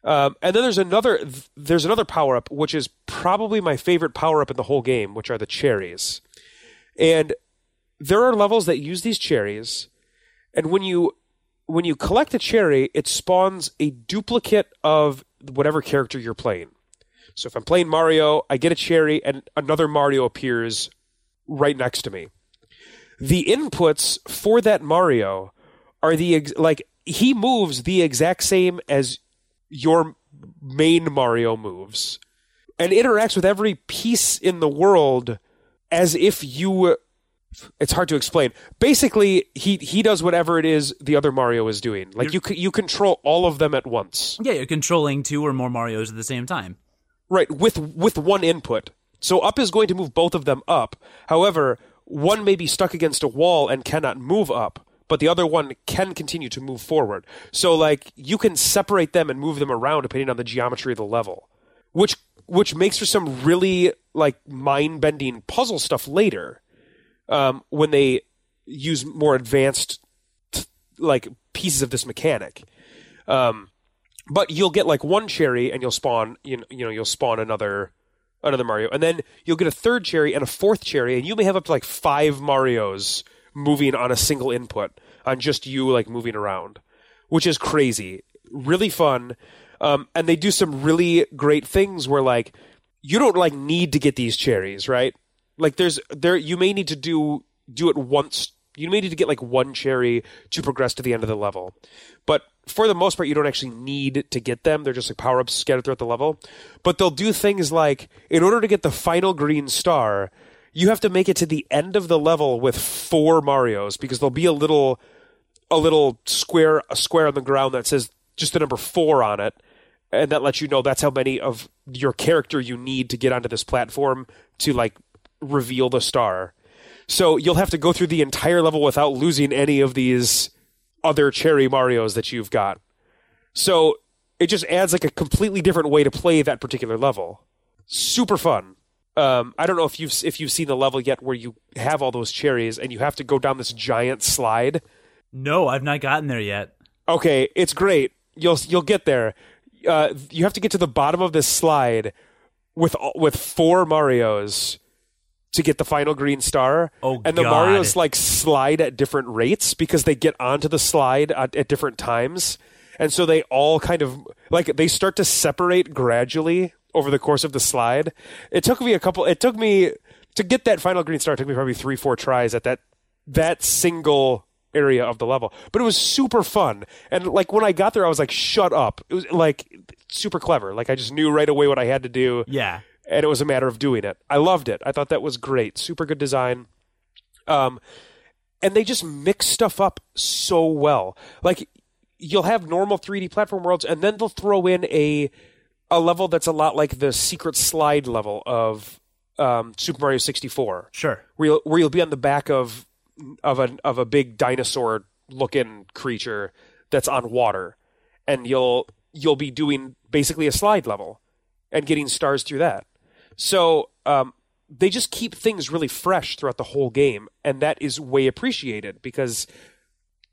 Um, and then there's another there's another power up which is probably my favorite power up in the whole game, which are the cherries. And there are levels that use these cherries, and when you when you collect a cherry, it spawns a duplicate of whatever character you're playing. So if I'm playing Mario, I get a cherry and another Mario appears right next to me. The inputs for that Mario are the ex- like he moves the exact same as your main Mario moves and interacts with every piece in the world as if you it's hard to explain. Basically, he he does whatever it is the other Mario is doing. Like you you control all of them at once. Yeah, you're controlling two or more Marios at the same time. Right, with with one input. So up is going to move both of them up. However, one may be stuck against a wall and cannot move up, but the other one can continue to move forward. So like you can separate them and move them around depending on the geometry of the level. Which which makes for some really like mind-bending puzzle stuff later. Um, when they use more advanced like pieces of this mechanic. Um, but you'll get like one cherry and you'll spawn you know, you know you'll spawn another another Mario. And then you'll get a third cherry and a fourth cherry and you may have up to like five Marios moving on a single input on just you like moving around which is crazy. Really fun. Um, and they do some really great things where like you don't like need to get these cherries right? Like there's there you may need to do do it once you may need to get like one cherry to progress to the end of the level. But for the most part, you don't actually need to get them. They're just like power ups scattered throughout the level. But they'll do things like, in order to get the final green star, you have to make it to the end of the level with four Marios because there'll be a little, a little square, a square on the ground that says just the number four on it, and that lets you know that's how many of your character you need to get onto this platform to like reveal the star. So you'll have to go through the entire level without losing any of these other cherry Marios that you've got. So it just adds like a completely different way to play that particular level. Super fun. Um, I don't know if you've if you've seen the level yet where you have all those cherries and you have to go down this giant slide. No, I've not gotten there yet. Okay, it's great. You'll you'll get there. Uh, you have to get to the bottom of this slide with with four Mario's to get the final green star. Oh, and the God. Mario's like slide at different rates because they get onto the slide at, at different times. And so they all kind of like they start to separate gradually over the course of the slide. It took me a couple it took me to get that final green star it took me probably 3 4 tries at that that single area of the level. But it was super fun. And like when I got there I was like shut up. It was like super clever. Like I just knew right away what I had to do Yeah. And it was a matter of doing it. I loved it. I thought that was great. Super good design. Um, and they just mix stuff up so well. Like you'll have normal 3D platform worlds, and then they'll throw in a a level that's a lot like the secret slide level of um, Super Mario 64. Sure. Where you'll, where you'll be on the back of of a of a big dinosaur looking creature that's on water, and you'll you'll be doing basically a slide level and getting stars through that. So um, they just keep things really fresh throughout the whole game, and that is way appreciated because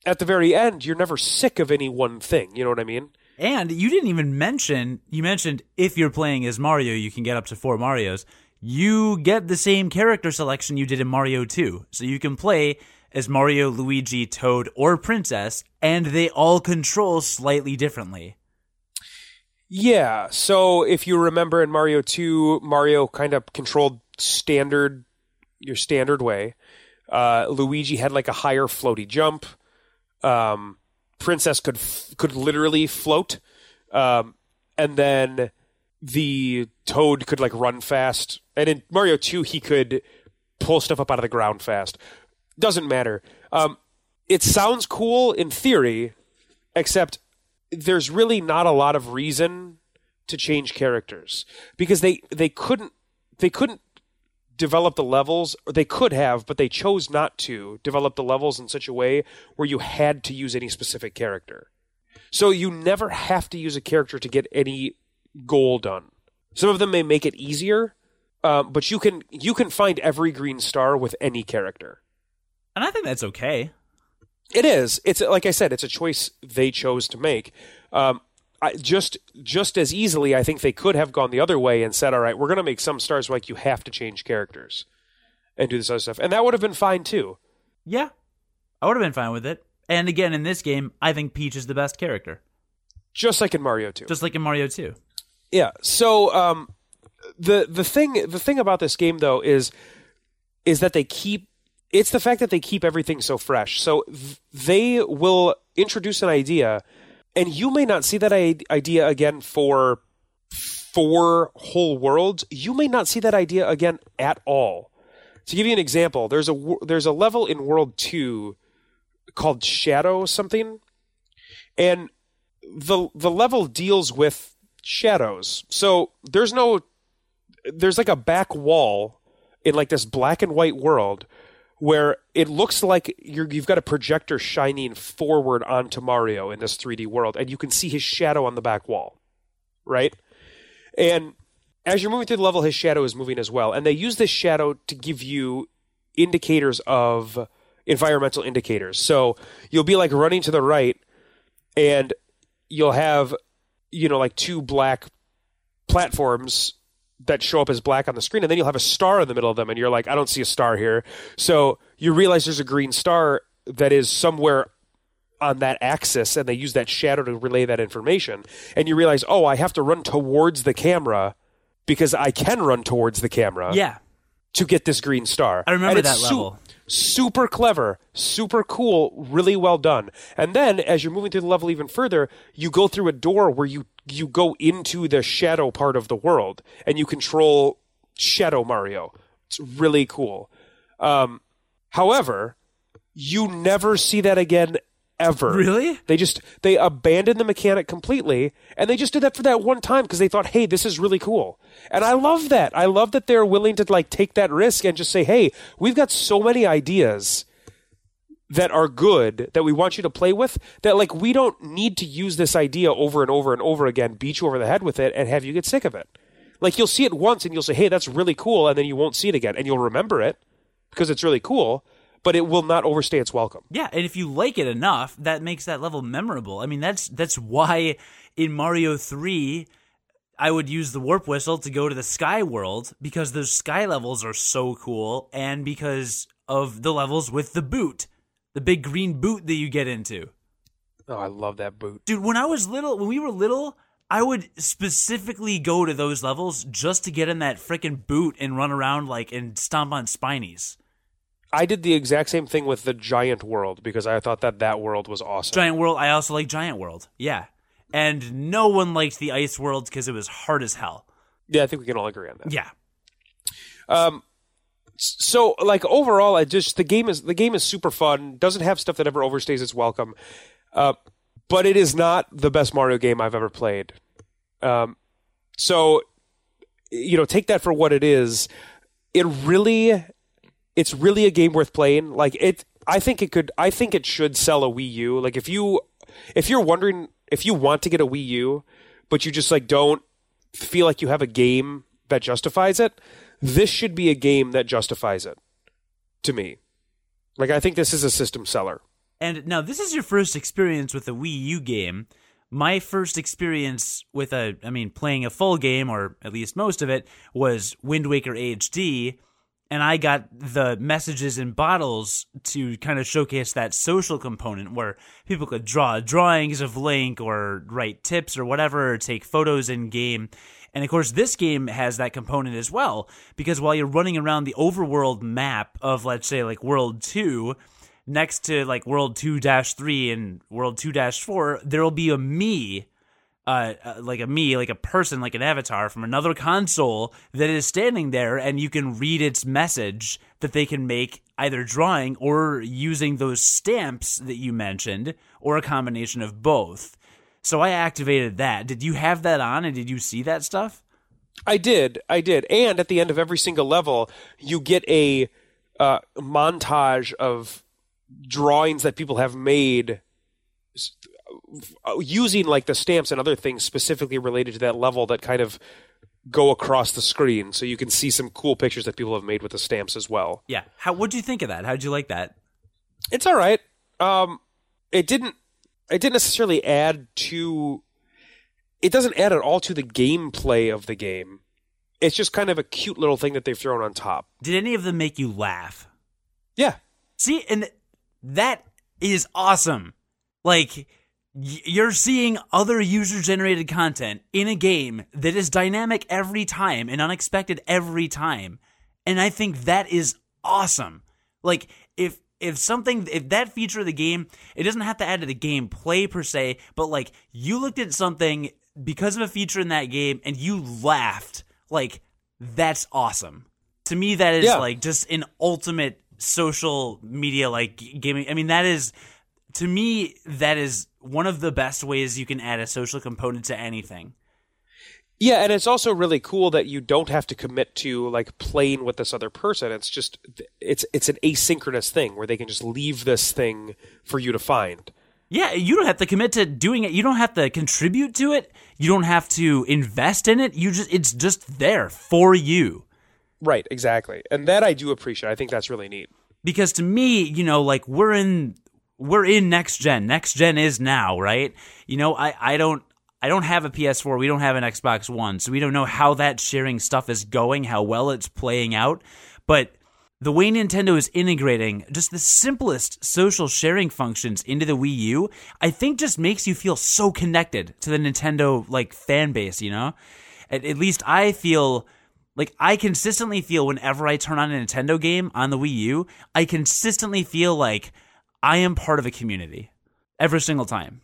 at the very end, you're never sick of any one thing. You know what I mean? And you didn't even mention, you mentioned if you're playing as Mario, you can get up to four Marios. You get the same character selection you did in Mario 2. So you can play as Mario, Luigi, Toad, or Princess, and they all control slightly differently. Yeah. So if you remember in Mario 2, Mario kind of controlled standard, your standard way. Uh, Luigi had like a higher floaty jump. Um, Princess could could literally float, um, and then the Toad could like run fast. And in Mario Two, he could pull stuff up out of the ground fast. Doesn't matter. Um, it sounds cool in theory, except there's really not a lot of reason to change characters because they they couldn't they couldn't develop the levels or they could have but they chose not to develop the levels in such a way where you had to use any specific character. So you never have to use a character to get any goal done. Some of them may make it easier um, but you can you can find every green star with any character. And I think that's okay. It is it's like i said it's a choice they chose to make um, I, just just as easily, I think they could have gone the other way and said, "All right, we're going to make some stars like you have to change characters and do this other stuff," and that would have been fine too. Yeah. I would have been fine with it. And again, in this game, I think Peach is the best character. Just like in Mario 2. Just like in Mario 2. Yeah. So um, the the thing the thing about this game though is is that they keep it's the fact that they keep everything so fresh. So th- they will introduce an idea, and you may not see that idea again for four whole worlds. You may not see that idea again at all. To give you an example, there's a there's a level in World Two called Shadow something, and the the level deals with shadows. So there's no there's like a back wall in like this black and white world where it looks like you're, you've got a projector shining forward onto Mario in this 3D world, and you can see his shadow on the back wall, right? And as you're moving through the level, his shadow is moving as well, and they use this shadow to give you indicators of environmental indicators. So you'll be like running to the right, and you'll have you know like two black platforms that show up as black on the screen, and then you'll have a star in the middle of them, and you're like, I don't see a star here. So you realize there's a green star that is somewhere on that axis, and they use that shadow to relay that information. And you realize, oh, I have to run towards the camera because I can run towards the camera Yeah. to get this green star. I remember that level. super clever, super cool, really well done. And then as you're moving through the level even further, you go through a door where you you go into the shadow part of the world and you control Shadow Mario. It's really cool. Um, however, you never see that again ever. Really? They just they abandoned the mechanic completely, and they just did that for that one time because they thought, "Hey, this is really cool." And I love that. I love that they're willing to like take that risk and just say, "Hey, we've got so many ideas that are good that we want you to play with that like we don't need to use this idea over and over and over again, beat you over the head with it, and have you get sick of it." Like you'll see it once and you'll say, "Hey, that's really cool," and then you won't see it again, and you'll remember it because it's really cool, but it will not overstay its welcome. Yeah, and if you like it enough, that makes that level memorable. I mean, that's that's why in Mario 3 I would use the warp whistle to go to the sky world because those sky levels are so cool and because of the levels with the boot. The big green boot that you get into. Oh, I love that boot. Dude, when I was little, when we were little, I would specifically go to those levels just to get in that freaking boot and run around like and stomp on spinies. I did the exact same thing with the giant world because I thought that that world was awesome. Giant World. I also like Giant World. Yeah, and no one liked the Ice World because it was hard as hell. Yeah, I think we can all agree on that. Yeah. Um, So, like overall, I just the game is the game is super fun. Doesn't have stuff that ever overstays its welcome, uh, but it is not the best Mario game I've ever played. Um, so, you know, take that for what it is. It really, it's really a game worth playing. Like it, I think it could. I think it should sell a Wii U. Like if you, if you're wondering if you want to get a Wii U, but you just like don't feel like you have a game that justifies it, this should be a game that justifies it to me. Like I think this is a system seller. And now this is your first experience with a Wii U game. My first experience with a, I mean, playing a full game, or at least most of it, was Wind Waker HD. And I got the messages in bottles to kind of showcase that social component where people could draw drawings of Link or write tips or whatever, or take photos in game. And of course, this game has that component as well, because while you're running around the overworld map of, let's say, like World 2, next to like World 2 3 and World 2 4, there will be a Mii, uh, uh, like a Mii, like a person, like an avatar from another console that is standing there, and you can read its message that they can make either drawing or using those stamps that you mentioned, or a combination of both. So I activated that. Did you have that on and did you see that stuff? I did, I did, and at the end of every single level, you get a uh, montage of drawings that people have made uh, using like the stamps and other things specifically related to that level that kind of go across the screen, so you can see some cool pictures that people have made with the stamps as well. Yeah. How what'd you think of that? How'd you like that? It's all right. Um, it didn't. It didn't necessarily add to. It doesn't add at all to the gameplay of the game. It's just kind of a cute little thing that they've thrown on top. Did any of them make you laugh? Yeah, See, and that is awesome. Like you're seeing other user generated content in a game that is dynamic every time and unexpected every time. And I think that is awesome. Like if if something if that feature of the game, it doesn't have to add to the gameplay per se, but like you looked at something because of a feature in that game and you laughed, like that's awesome. To me that is Yeah. like just an ultimate social media like gaming. I mean that is to me that is one of the best ways you can add a social component to anything. Yeah, and it's also really cool that you don't have to commit to like playing with this other person. It's just it's it's an asynchronous thing where they can just leave this thing for you to find. Yeah, you don't have to commit to doing it. You don't have to contribute to it. You don't have to invest in it. You just it's just there for you. Right, exactly, and that I do appreciate. I think that's really neat. Because to me, you know, like we're in we're in next gen. Next gen is now, right? You know, I I don't I don't have a PS4. We don't have an Xbox One, so we don't know how that sharing stuff is going, how well it's playing out. But the way Nintendo is integrating just the simplest social sharing functions into the Wii U, I think just makes you feel so connected to the Nintendo like fan base, you know? At, at least I feel like I consistently feel whenever I turn on a Nintendo game on the Wii U, I consistently feel like I am part of a community every single time.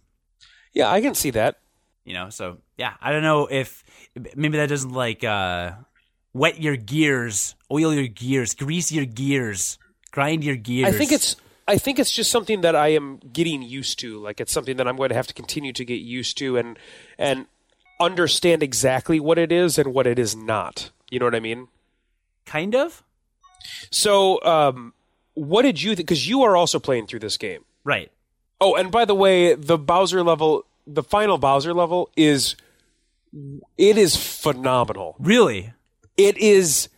Yeah, I can see that. You know, so yeah, I don't know if maybe that doesn't like uh wet your gears, oil your gears, grease your gears, grind your gears. I think it's I think it's just something that I am getting used to. Like it's something that I'm going to have to continue to get used to and and understand exactly what it is and what it is not. You know what I mean? kind of So, um, what did you think? Because you are also playing through this game. right. Oh, and by the way, the Bowser level, the final Bowser level is it is phenomenal. Really? It is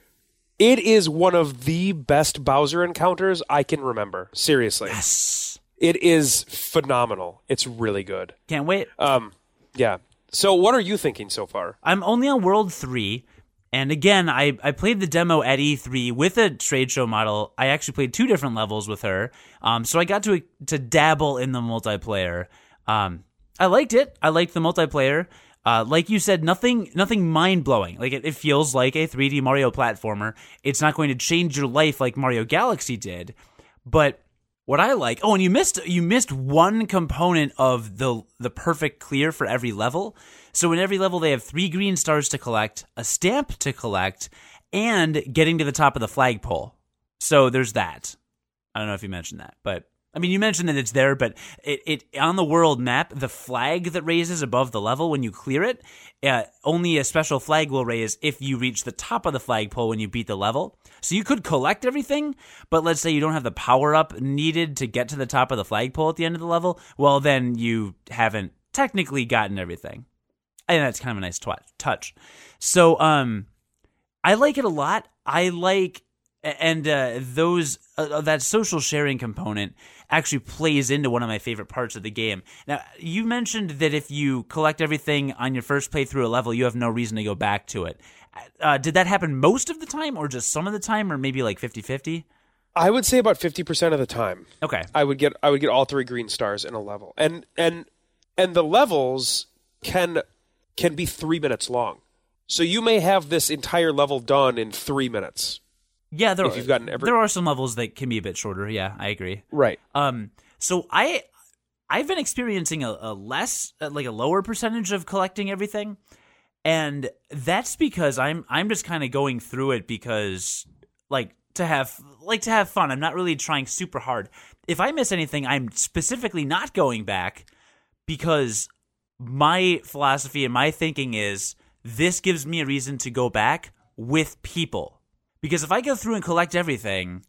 it is one of the best Bowser encounters I can remember. Seriously. Yes. It is phenomenal. It's really good. Can't wait. Um, yeah. So, what are you thinking so far? I'm only on World 3. And again, I, I played the demo at E3 with a trade show model. I actually played two different levels with her. Um, so I got to to dabble in the multiplayer. Um, I liked it. I liked the multiplayer. Uh, like you said, nothing nothing mind blowing. Like it, it feels like a 3D Mario platformer. It's not going to change your life like Mario Galaxy did. But What I like, oh, and you missed you missed one component of the the perfect clear for every level. So in every level, they have three green stars to collect, a stamp to collect, and getting to the top of the flagpole. So there's that. I don't know if you mentioned that, but I mean, you mentioned that it's there, but it, it on the world map, the flag that raises above the level when you clear it, uh, only a special flag will raise if you reach the top of the flagpole when you beat the level. So you could collect everything, but let's say you don't have the power up needed to get to the top of the flagpole at the end of the level. Well, then you haven't technically gotten everything. And that's kind of a nice tw- touch. So, um, I like it a lot. I like and uh, those uh, that social sharing component actually plays into one of my favorite parts of the game. Now, you mentioned that if you collect everything on your first playthrough a level, you have no reason to go back to it. Uh, did that happen most of the time, or just some of the time, or maybe like 50-50? I would say about fifty percent of the time. Okay, I would get I would get all three green stars in a level, and and and the levels can can be three minutes long. So you may have this entire level done in three minutes. Yeah, there if you've gotten every- there are some levels that can be a bit shorter. Yeah, I agree. Right. Um. So I I've been experiencing a, a less like a lower percentage of collecting everything, and that's because I'm I'm just kind of going through it because like to have like to have fun. I'm not really trying super hard. If I miss anything, I'm specifically not going back because my philosophy and my thinking is this gives me a reason to go back with people because if I go through and collect everything,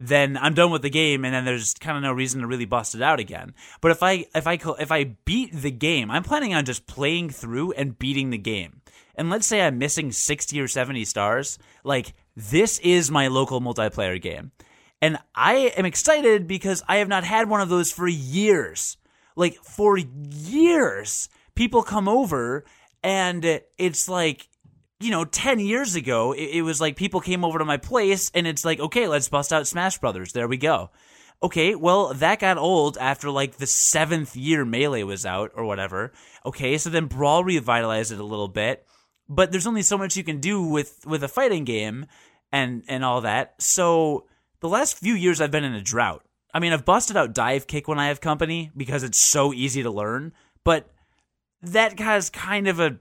then I'm done with the game, and then there's kind of no reason to really bust it out again. But if I if I if I beat the game, I'm planning on just playing through and beating the game. And let's say I'm missing 60 or 70 stars, like this is my local multiplayer game. And I am excited because I have not had one of those for years. Like for years, people come over and it's like you know, 10 years ago, it, it, was like people came over to my place and it's like, okay, let's bust out Smash Brothers. There we go. Okay, well, that got old after like the seventh year Melee was out or whatever. Okay, so then Brawl revitalized it a little bit, but there's only so much you can do with, with a fighting game and, and all that. So the last few years I've been in a drought. I mean, I've busted out Divekick when I have company because it's so easy to learn, but that has kind of a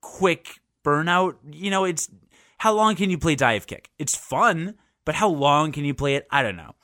quick burnout. You know, it's how long can you play Divekick? It's fun, but how long can you play it? I don't know.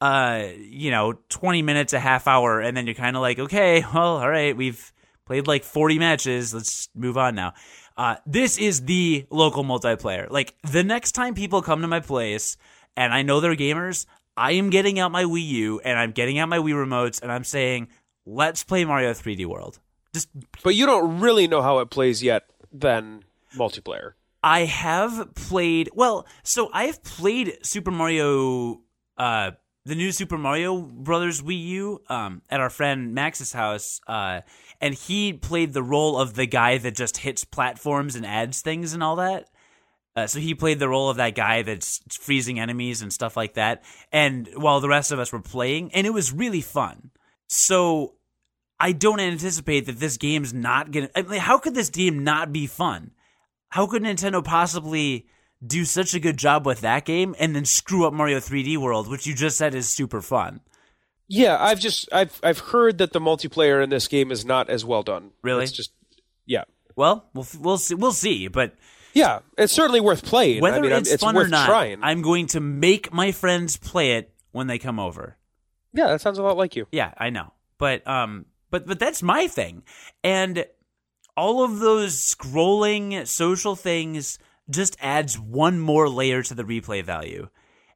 Uh, you know, 20 minutes, a half hour, and then you're kind of like, okay, well, all right, we've played like 40 matches. Let's move on now. Uh, this is the local multiplayer. Like the next time people come to my place and I know they're gamers, I am getting out my Wii U and I'm getting out my Wii remotes and I'm saying, let's play Mario 3D World. Just, but you don't really know how it plays yet. Then multiplayer. I have played well, so I've played Super Mario uh the new Super Mario Brothers Wii U um, at our friend Max's house, uh, and he played the role of the guy that just hits platforms and adds things and all that. Uh, so he played the role of that guy that's freezing enemies and stuff like that. And while the rest of us were playing, and it was really fun. So I don't anticipate that this game's not gonna. I mean, how could this game not be fun? How could Nintendo possibly do such a good job with that game and then screw up Mario 3D World, which you just said is super fun? Yeah, I've just I've I've heard that the multiplayer in this game is not as well done. Really? It's just yeah. Well, we'll we'll see, we'll see, but yeah, it's certainly worth playing. Whether I mean, it's, it's fun worth or not, trying. I'm going to make my friends play it when they come over. Yeah, that sounds a lot like you. Yeah, I know, but um, but but that's my thing, and all of those scrolling social things just adds one more layer to the replay value.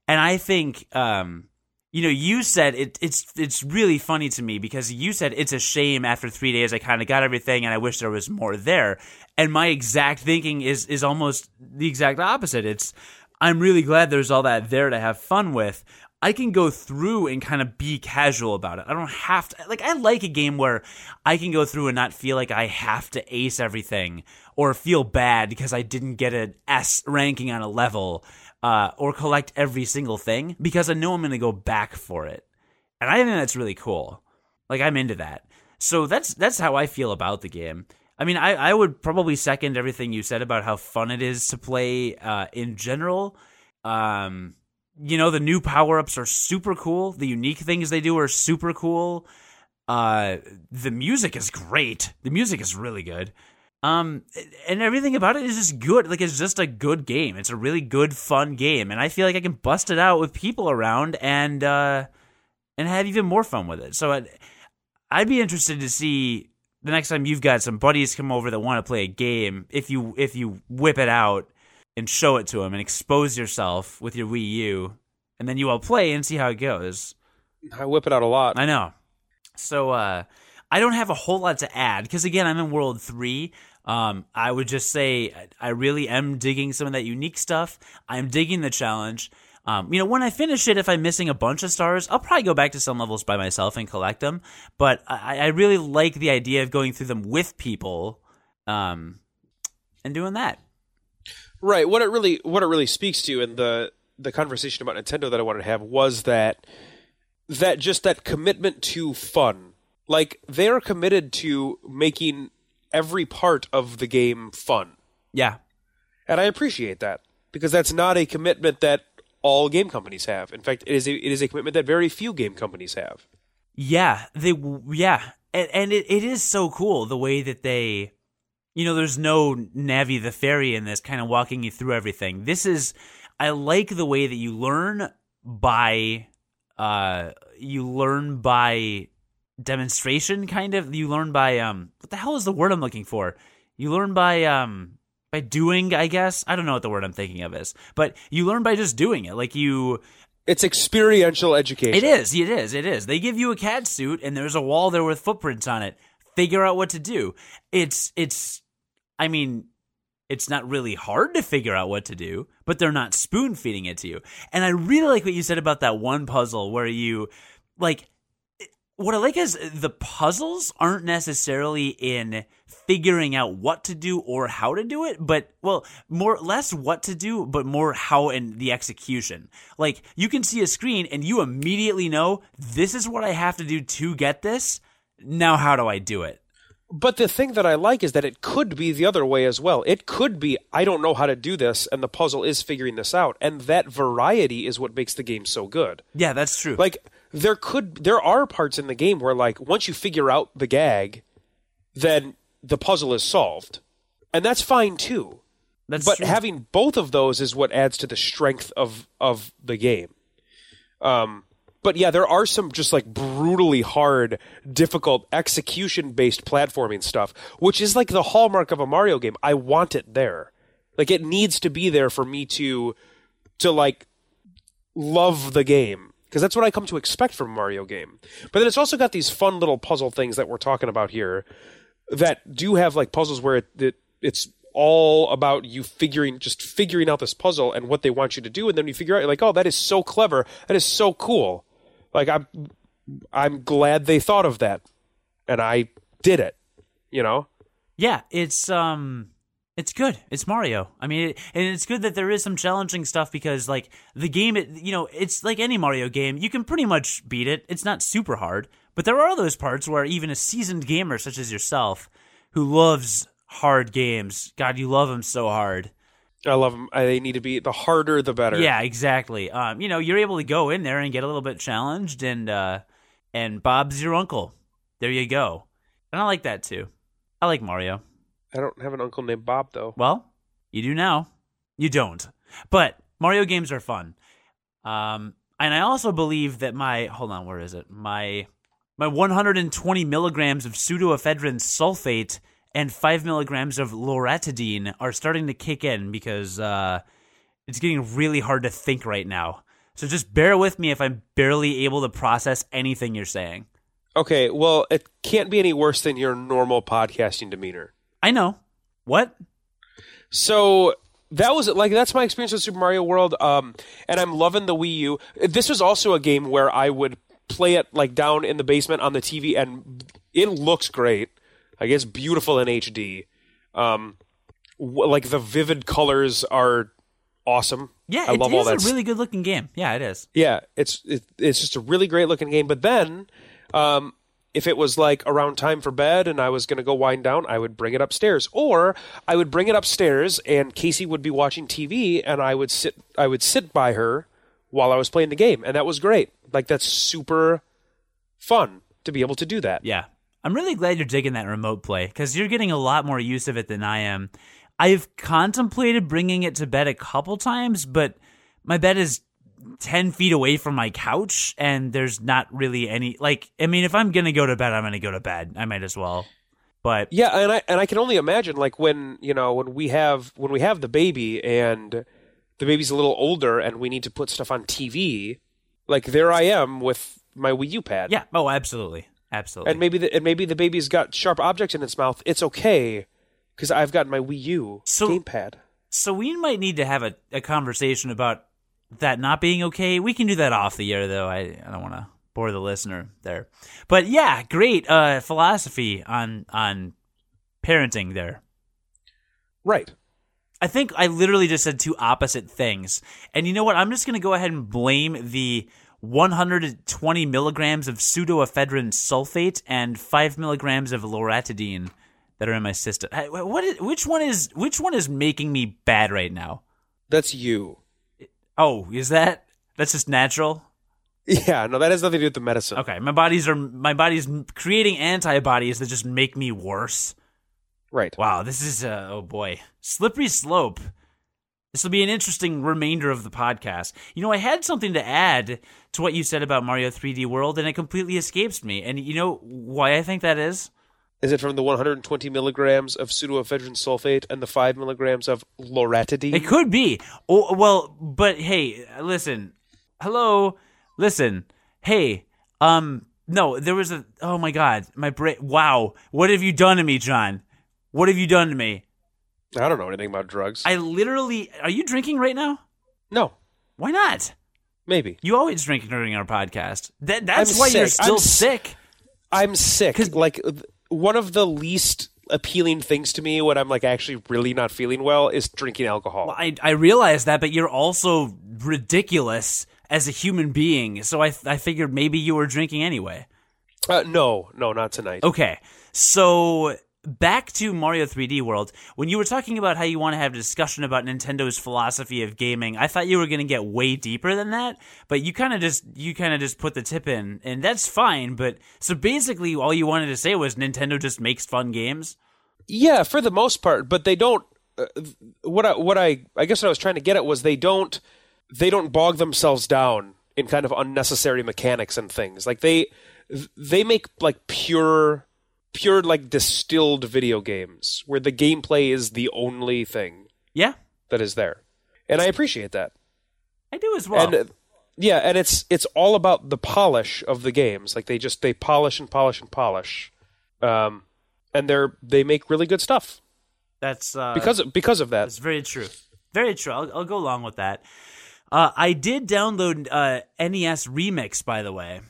And I think, um, you know, you said it, it's it's really funny to me because you said it's a shame after three days I kind of got everything and I wish there was more there. And my exact thinking is is almost the exact opposite. It's I'm really glad there's all that there to have fun with. I can go through and kind of be casual about it. I don't have to like I like a game where I can go through and not feel like I have to ace everything or feel bad because I didn't get an S ranking on a level uh, or collect every single thing because I know I'm going to go back for it. And I think that's really cool. Like I'm into that. So that's that's how I feel about the game. I mean, I, I would probably second everything you said about how fun it is to play uh, in general. Um, you know, the new power ups are super cool. The unique things they do are super cool. Uh, the music is great. The music is really good. Um, and everything about it is just good. Like it's just a good game. It's a really good, fun game, and I feel like I can bust it out with people around and uh, and have even more fun with it. So I'd, I'd be interested to see the next time you've got some buddies come over that want to play a game. If you if you whip it out and show it to him and expose yourself with your Wii U, and then you all play and see how it goes. I whip it out a lot. I know. So uh, I don't have a whole lot to add because again, I'm in World Three. Um, I would just say I really am digging some of that unique stuff. I'm digging the challenge. Um, you know, when I finish it, if I'm missing a bunch of stars, I'll probably go back to some levels by myself and collect them. But I, I really like the idea of going through them with people, um, and doing that. Right. What it really what it really speaks to, and the the conversation about Nintendo that I wanted to have was that that just that commitment to fun. Like they're committed to making every part of the game fun. Yeah. And I appreciate that because that's not a commitment that all game companies have. In fact, it is a, it is a commitment that very few game companies have. Yeah, they yeah, and, and it, it is so cool the way that they, you know, there's no Navi the fairy in this kind of walking you through everything. This is, I like the way that you learn by, uh, you learn by demonstration, kind of. You learn by um, what the hell is the word I'm looking for? You learn by um, by doing, I guess. I don't know what the word I'm thinking of is, but you learn by just doing it. Like you it's experiential education. It is. It is. It is. They give you a Cat suit and there's a wall there with footprints on it. Figure out what to do. It's it's I mean, it's not really hard to figure out what to do, but they're not spoon feeding it to you. And I really like what you said about that one puzzle where you like what I like is the puzzles aren't necessarily in figuring out what to do or how to do it, but well, more less what to do, but more how and the execution. Like you can see a screen and you immediately know this is what I have to do to get this. Now how do I do it? But the thing that I like is that it could be the other way as well. It could be I don't know how to do this and the puzzle is figuring this out. And that variety is what makes the game so good. Yeah, that's true. Like there could there are parts in the game where like once you figure out the gag, then the puzzle is solved, and that's fine too. That's but true. having both of those is what adds to the strength of of the game. Um, but yeah, there are some just like brutally hard, difficult execution based platforming stuff, which is like the hallmark of a Mario game. I want it there. Like it needs to be there for me to to like love the game because that's what I come to expect from a Mario game. But then it's also got these fun little puzzle things that we're talking about here that do have like puzzles where it, it it's all about you figuring just figuring out this puzzle and what they want you to do and then you figure out like oh that is so clever that is so cool like i'm i'm glad they thought of that and i did it you know yeah, it's um it's good. It's Mario. I mean, it, and it's good that there is some challenging stuff because like the game it, you know, it's like any Mario game, you can pretty much beat it. It's not super hard, but there are those parts where even a seasoned gamer such as yourself who loves hard games, god, you love them so hard. I love them they need to be the harder the better Yeah, exactly. Um, you know, you're able to go in there and get a little bit challenged, and uh, and Bob's your uncle. There you go. And I like that too. I like Mario. i don't have an uncle named bob though Well, you do now. You don't. But Mario games are fun. Um, and I also believe that my hold on, where is it? My my 120 milligrams of pseudoephedrine sulfate and five milligrams of loratadine are starting to kick in because uh, it's getting really hard to think right now. So just bear with me if I'm barely able to process anything you're saying. okay well it can't be any worse than your normal podcasting demeanor I know. What? So that was like that's my experience with Super Mario World. Um, and I'm loving the Wii U. This was also a game where I would play it like down in the basement on the TV, and it looks great. I guess beautiful in HD. Um, w- like the vivid colors are awesome. Yeah, I it love all is that. a really good looking game. Yeah, it is. Yeah, it's it, it's just a really great looking game. But then, um, if it was like around time for bed and I was going to go wind down, I would bring it upstairs, or I would bring it upstairs and Casey would be watching TV and I would sit I would sit by her while I was playing the game, and that was great. Like that's super fun to be able to do that. Yeah. I'm really glad you're digging that remote play because you're getting a lot more use of it than I am. I've contemplated bringing it to bed a couple times, but my bed is 10 feet away from my couch and there's not really any like I mean if I'm going to go to bed I'm going to go to bed. I might as well. But Yeah, and I and I can only imagine like when, you know, when we have when we have the baby and the baby's a little older and we need to put stuff on TV, like there I am with my Wii U pad. yeah, oh absolutely. Absolutely. And maybe the, and maybe the baby's got sharp objects in its mouth. It's okay because I've got my Wii U So- gamepad. So we might need to have a, a conversation about that not being okay. We can do that off the air, though. I, I don't want to bore the listener there. But yeah, great uh, philosophy on on parenting there. Right. I think I literally just said two opposite things. And you know what? I'm just going to go ahead and blame the 120 milligrams of pseudoephedrine sulfate and 5 milligrams of loratadine that are in my system. What is, which one is which one is making me bad right now? That's you. Oh, is that? That's just natural. Yeah, no, that has nothing to do with the medicine. Okay, my bodies are my body's creating antibodies that just make me worse. Right. Wow, this is uh, oh boy, slippery slope. This will be an interesting remainder of the podcast. You know, I had something to add to what you said about Mario 3D World, and it completely escapes me. And you know why I think that is? Is it from the 120 milligrams of pseudoephedrine sulfate and the 5 milligrams of loratadine? It could be. Oh, well, but hey, listen. Hello, listen. Hey, um, no, there was a. Oh my God, my brain. Wow, what have you done to me, John? What have you done to me? I don't know anything about drugs. I literally. Are you drinking right now? no, Why not? Maybe. You always drink during our podcast. That that's I'm why you're still I'm sick. I'm sick. Like one of the least appealing things to me when I'm like actually really not feeling well is drinking alcohol. I I realize that, but you're also ridiculous as a human being. So I I figured maybe you were drinking anyway. Uh, no, no, not tonight. Okay, so back to Mario 3D World. When you were talking about how you want to have a discussion about Nintendo's philosophy of gaming, I thought you were going to get way deeper than that, but you kind of just you kind of just put the tip in, and that's fine. But so basically, all you wanted to say was Nintendo just makes fun games. Yeah, for the most part, but they don't. Uh, what I what I I guess what I was trying to get at was they don't they don't bog themselves down in kind of unnecessary mechanics and things. Like they they make like pure pure like distilled video games where the gameplay is the only thing Yeah, that is there, and I appreciate that. I do as well. and yeah, and it's it's all about the polish of the games. Like they just they polish and polish and polish, um, and they're they make really good stuff that's uh, because of, because of that. That's very true. Very true. I'll, I'll go along with that. Uh, I did download uh, NES Remix, by the way.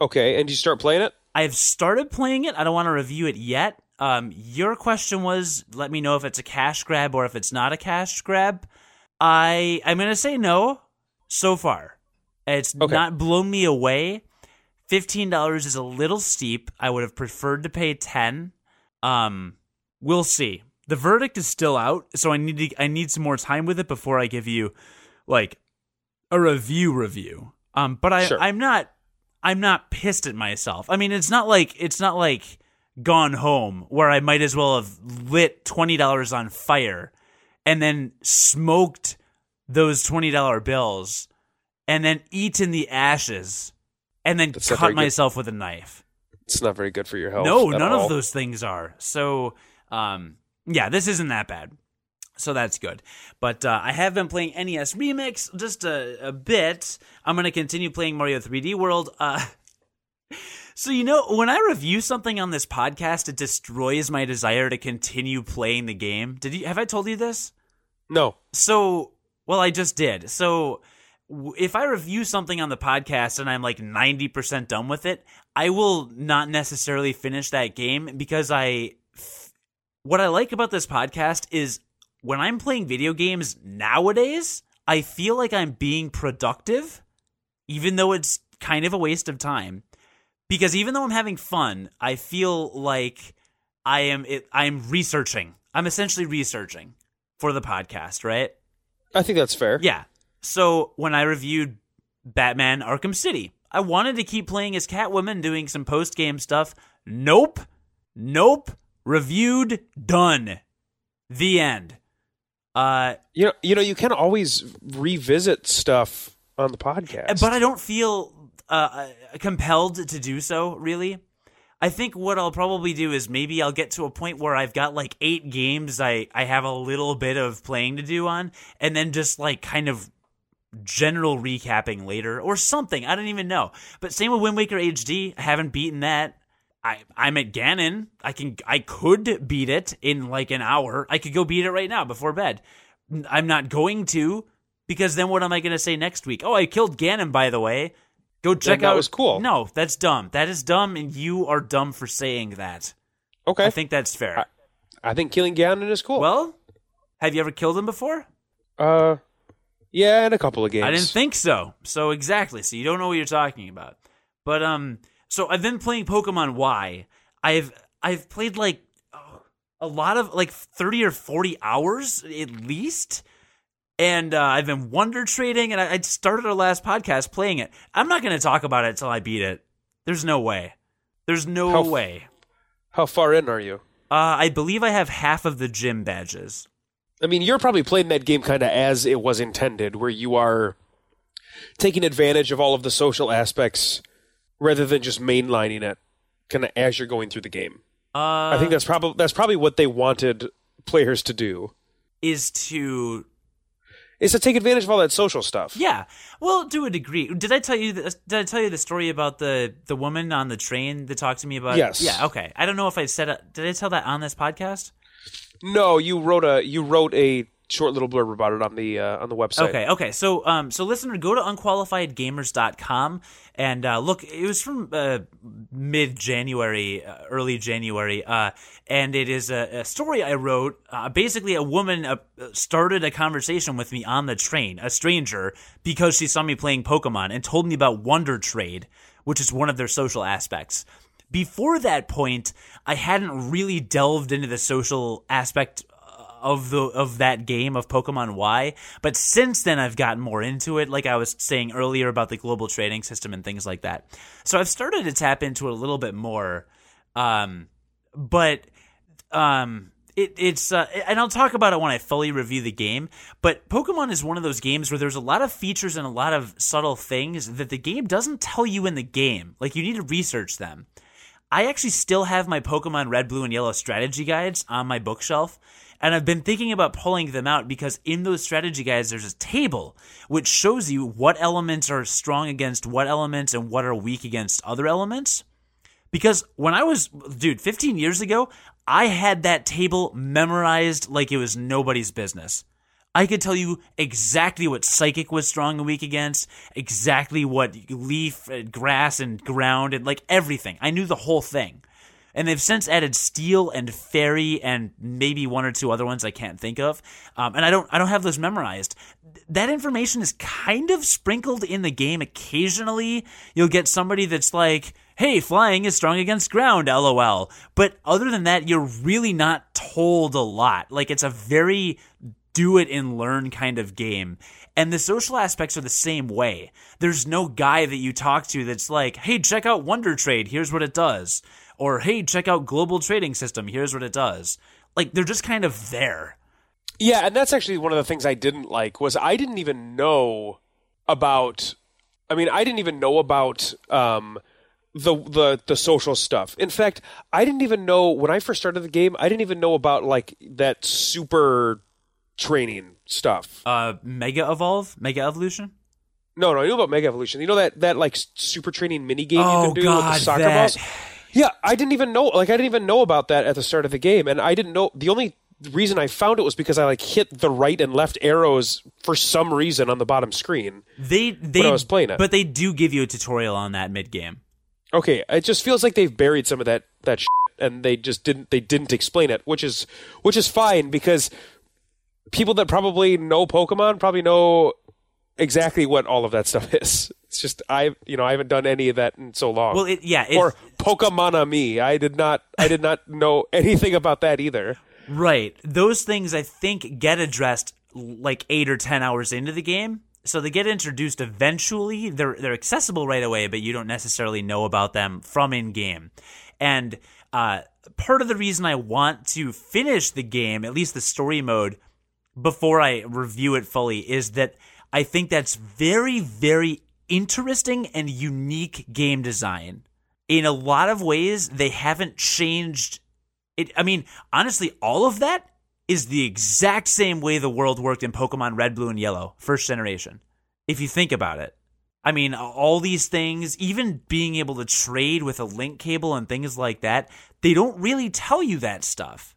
Okay, and you start playing it. I've started playing it. I don't want to review it yet. Um, your question was, let me know if it's a cash grab or if it's not a cash grab. I I'm gonna say no. So far, it's Okay. not blown me away. Fifteen dollars is a little steep. I would have preferred to pay ten. Um, we'll see. The verdict is still out, so I need to I need some more time with it before I give you like a review review. Um, but I Sure. I'm not I'm not pissed at myself. I mean, it's not like it's not like Gone Home where I might as well have lit twenty dollars on fire and then smoked those twenty dollar bills and then eaten the ashes and then That's cut very good. myself with a knife. It's not very good for your health. No, none all. of those things are. So, um, yeah, this isn't that bad. So that's good. But uh, I have been playing NES Remix just a, a bit. I'm going to continue playing Mario 3D World. Uh, so, you know, when I review something on this podcast, it destroys my desire to continue playing the game. Did you have I told you this? No. So, well, I just did. So, w- if I review something on the podcast and I'm like 90% done with it, I will not necessarily finish that game because I. f- What I like about this podcast is when I'm playing video games nowadays, I feel like I'm being productive, even though it's kind of a waste of time. Because even though I'm having fun, I feel like I am it, I'm researching. I'm essentially researching for the podcast, right? I think that's fair. Yeah. So when I reviewed Batman Arkham City, I wanted to keep playing as Catwoman, doing some post game stuff. Nope. Nope. Reviewed. Done. The end. Uh, You know, you know, you can always revisit stuff on the podcast. but I don't feel uh, compelled to do so, really. I think what I'll probably do is maybe I'll get to a point where I've got like eight games I, I have a little bit of playing to do on, and then just like kind of general recapping later or something. I don't even know. But same with Wind Waker HD. I haven't beaten that. I, I'm at Ganon. I can I could beat it in like an hour. I could go beat it right now before bed. I'm not going to because then what am I going to say next week? Oh, I killed Ganon by the way. Go check that out. was cool. No, that's dumb. That is dumb, and you are dumb for saying that. okay, I think that's fair. I think killing Ganon is cool. well, have you ever killed him before? uh, yeah, in a couple of games. I didn't think so. So exactly. So you don't know what you're talking about. But um, so I've been playing Pokemon Y. I've I've played like a lot of like thirty or forty hours at least. And uh, I've been wonder trading, and I, I started our last podcast playing it. I'm not going to talk about it until I beat it. There's no way. There's no How f- way. How far in are you? Uh, I believe I have half of the gym badges. I mean, you're probably playing that game kind of as it was intended, where you are taking advantage of all of the social aspects rather than just mainlining it, kind of as you're going through the game. Uh, I think that's probably that's probably what they wanted players to do is to is to take advantage of all that social stuff. Yeah, well, to a degree. Did I tell you? The, did I tell you the story about the the woman on the train that talked to me about? Yes. Yeah. Okay. I don't know if I said. Did I tell that on this podcast? No, you wrote a you wrote a short little blurb about it on the uh, on the website. Okay, okay. So, um, so listener, go to unqualifiedgamers.com and uh, look. It was from uh, mid January, uh, early January, uh, and it is a, a story I wrote. Uh, basically, a woman started a conversation with me on the train, a stranger, because she saw me playing Pokemon and told me about Wonder Trade, which is one of their social aspects. Before that point, I hadn't really delved into the social aspect of the of that game of Pokemon Y. But since then, I've gotten more into it. Like I was saying earlier about the global trading system and things like that. So I've started to tap into it a little bit more. Um, but um, it, it's uh, and I'll talk about it when I fully review the game. But Pokemon is one of those games where there's a lot of features and a lot of subtle things that the game doesn't tell you in the game. Like you need to research them. I actually still have my Pokemon Red, Blue, and Yellow strategy guides on my bookshelf. And I've been thinking about pulling them out because in those strategy guides, there's a table which shows you what elements are strong against what elements and what are weak against other elements. Because when I was, dude, 15 years ago, I had that table memorized like it was nobody's business. I could tell you exactly what psychic was strong and weak against, exactly what leaf, grass, and ground, and like everything. I knew the whole thing. And they've since added steel and fairy and maybe one or two other ones I can't think of. Um, and I don't, I don't have those memorized. That information is kind of sprinkled in the game. Occasionally, you'll get somebody that's like, "Hey, flying is strong against ground." LOL. But other than that, you're really not told a lot. Like it's a very do it and learn kind of game. And the social aspects are the same way. There's no guy that you talk to that's like, hey, check out Wonder Trade, here's what it does. Or hey, check out Global Trading System, here's what it does. Like they're just kind of there. Yeah, and that's actually one of the things I didn't like was I didn't even know about I mean, I didn't even know about um the the the social stuff. In fact, I didn't even know when I first started the game, I didn't even know about like that super training stuff. Uh Mega Evolve, Mega Evolution? No, no, I knew about Mega Evolution. You know that that like super training mini game Oh, you can do with the soccer that- balls? Yeah, I didn't even know like I didn't even know about that at the start of the game and I didn't know the only reason I found it was because I like hit the right and left arrows for some reason on the bottom screen. They they I was playing it. But they do give you a tutorial on that mid game. Okay, it just feels like they've buried some of that that shit and they just didn't they didn't explain it, which is which is fine because people that probably know Pokemon probably know exactly what all of that stuff is. It's just I you know I haven't done any of that in so long. Well, it, yeah, or Pokemon me. I did not I did not know anything about that either. Right. Those things I think get addressed like eight or ten hours into the game. so they get introduced eventually. They're they're accessible right away, but you don't necessarily know about them from in game. And uh, part of the reason I want to finish the game, at least the story mode, before I review it fully, is that I think that's very very interesting and unique game design. In a lot of ways, they haven't changed it. I mean, honestly, all of that is the exact same way the world worked in Pokemon Red, Blue, and Yellow, first generation. If you think about it. I mean, all these things, even being able to trade with a link cable and things like that, they don't really tell you that stuff.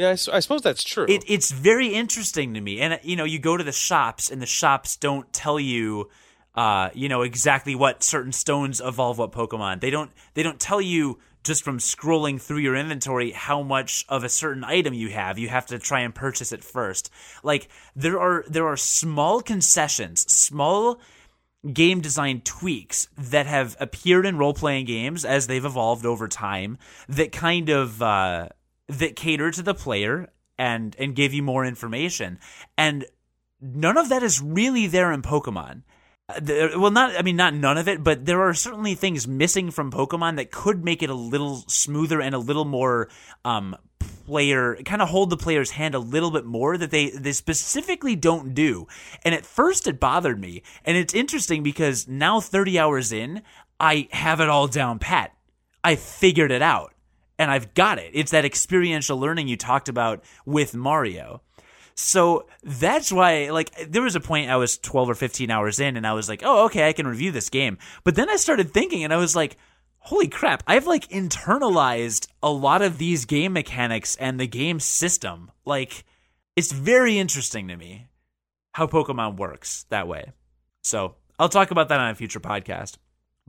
Yeah, I, I suppose that's true. It, it's very interesting to me. And, you know, you go to the shops and the shops don't tell you uh, you know exactly what certain stones evolve what Pokemon. They don't they don't tell you just from scrolling through your inventory how much of a certain item you have. You have to try and purchase it first. Like there are there are small concessions, small game design tweaks that have appeared in role playing games as they've evolved over time that kind of uh, that cater to the player and and give you more information. And none of that is really there in Pokemon. Well not i mean not none of it but there are certainly things missing from pokemon that could make it a little smoother and a little more um player kind of hold the player's hand a little bit more that they they specifically don't do. And at first it bothered me and it's interesting because now 30 hours in i have it all down pat. I figured it out and i've got it it's that experiential learning you talked about with mario so that's why, like, there was a point I was 12 or 15 hours in and I was like, oh, okay, I can review this game. But then I started thinking and I was like, holy crap, I've like internalized a lot of these game mechanics and the game system. Like, it's very interesting to me how Pokemon works that way. So I'll talk about that on a future podcast.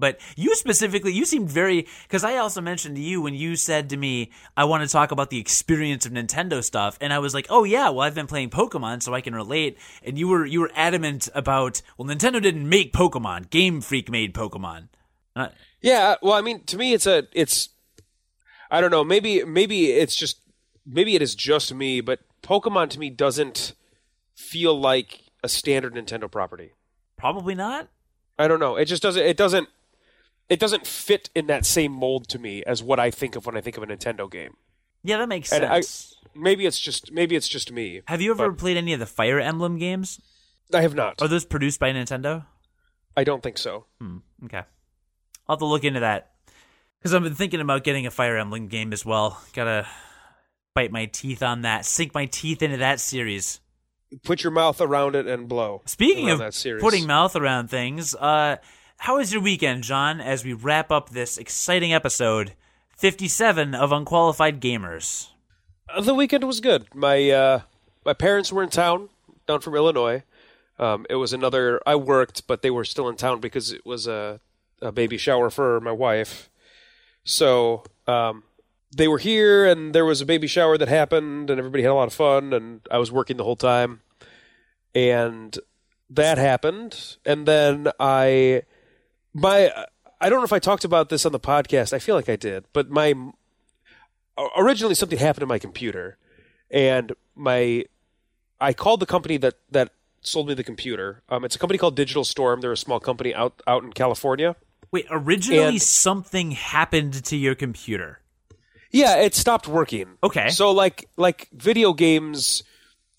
But you specifically, you seemed very because I also mentioned to you when you said to me, "I want to talk about the experience of Nintendo stuff," and I was like, "Oh yeah, well I've been playing Pokemon, so I can relate." And you were you were adamant about, "Well, Nintendo didn't make Pokemon; Game Freak made Pokemon." Uh, yeah, well, I mean, to me, it's a it's I don't know, maybe maybe it's just maybe it is just me, but Pokemon to me doesn't feel like a standard Nintendo property. Probably not. I don't know. It just doesn't. It doesn't it doesn't fit in that same mold to me as what I think of when I think of a Nintendo game. Yeah, that makes and sense. I, maybe it's just maybe it's just me. Have you ever played any of the Fire Emblem games? I have not. Are those produced by Nintendo? I don't think so. Hmm, okay, I'll have to look into that because I've been thinking about getting a Fire Emblem game as well. Gotta bite my teeth on that, sink my teeth into that series. Put your mouth around it and blow. Speaking of putting mouth around things, uh, how was your weekend, John, as we wrap up this exciting episode 57 of Unqualified Gamers? Uh, the weekend was good. My uh, my parents were in town, down from Illinois. Um, it was another. I worked, but they were still in town because it was a, a baby shower for my wife. So um, they were here, and there was a baby shower that happened, and everybody had a lot of fun. And I was working the whole time, and that happened. And then I my I don't know if I talked about this on the podcast. I feel like I did, but my originally something happened to my computer, and my I called the company that that sold me the computer. Um, it's a company called Digital Storm. They're a small company out out in California. Wait, originally and, something happened to your computer. Yeah, it stopped working. Okay. So like like video games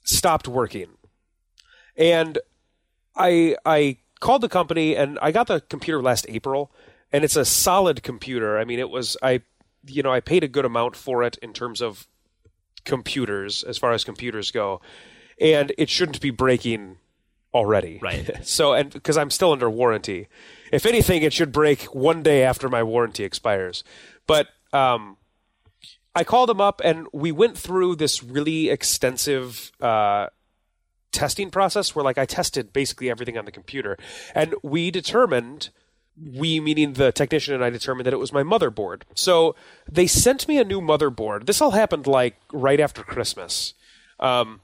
stopped working. And I I called the company and I got the computer last April and it's a solid computer. I mean, it was I you know, I paid a good amount for it in terms of computers as far as computers go. And it shouldn't be breaking already. Right. so and because I'm still under warranty. If anything it should break one day after my warranty expires. But um I called them up and we went through this really extensive uh, testing process where like I tested basically everything on the computer, and we determined we meaning the technician and I determined that it was my motherboard. So they sent me a new motherboard. This all happened like right after Christmas. Um,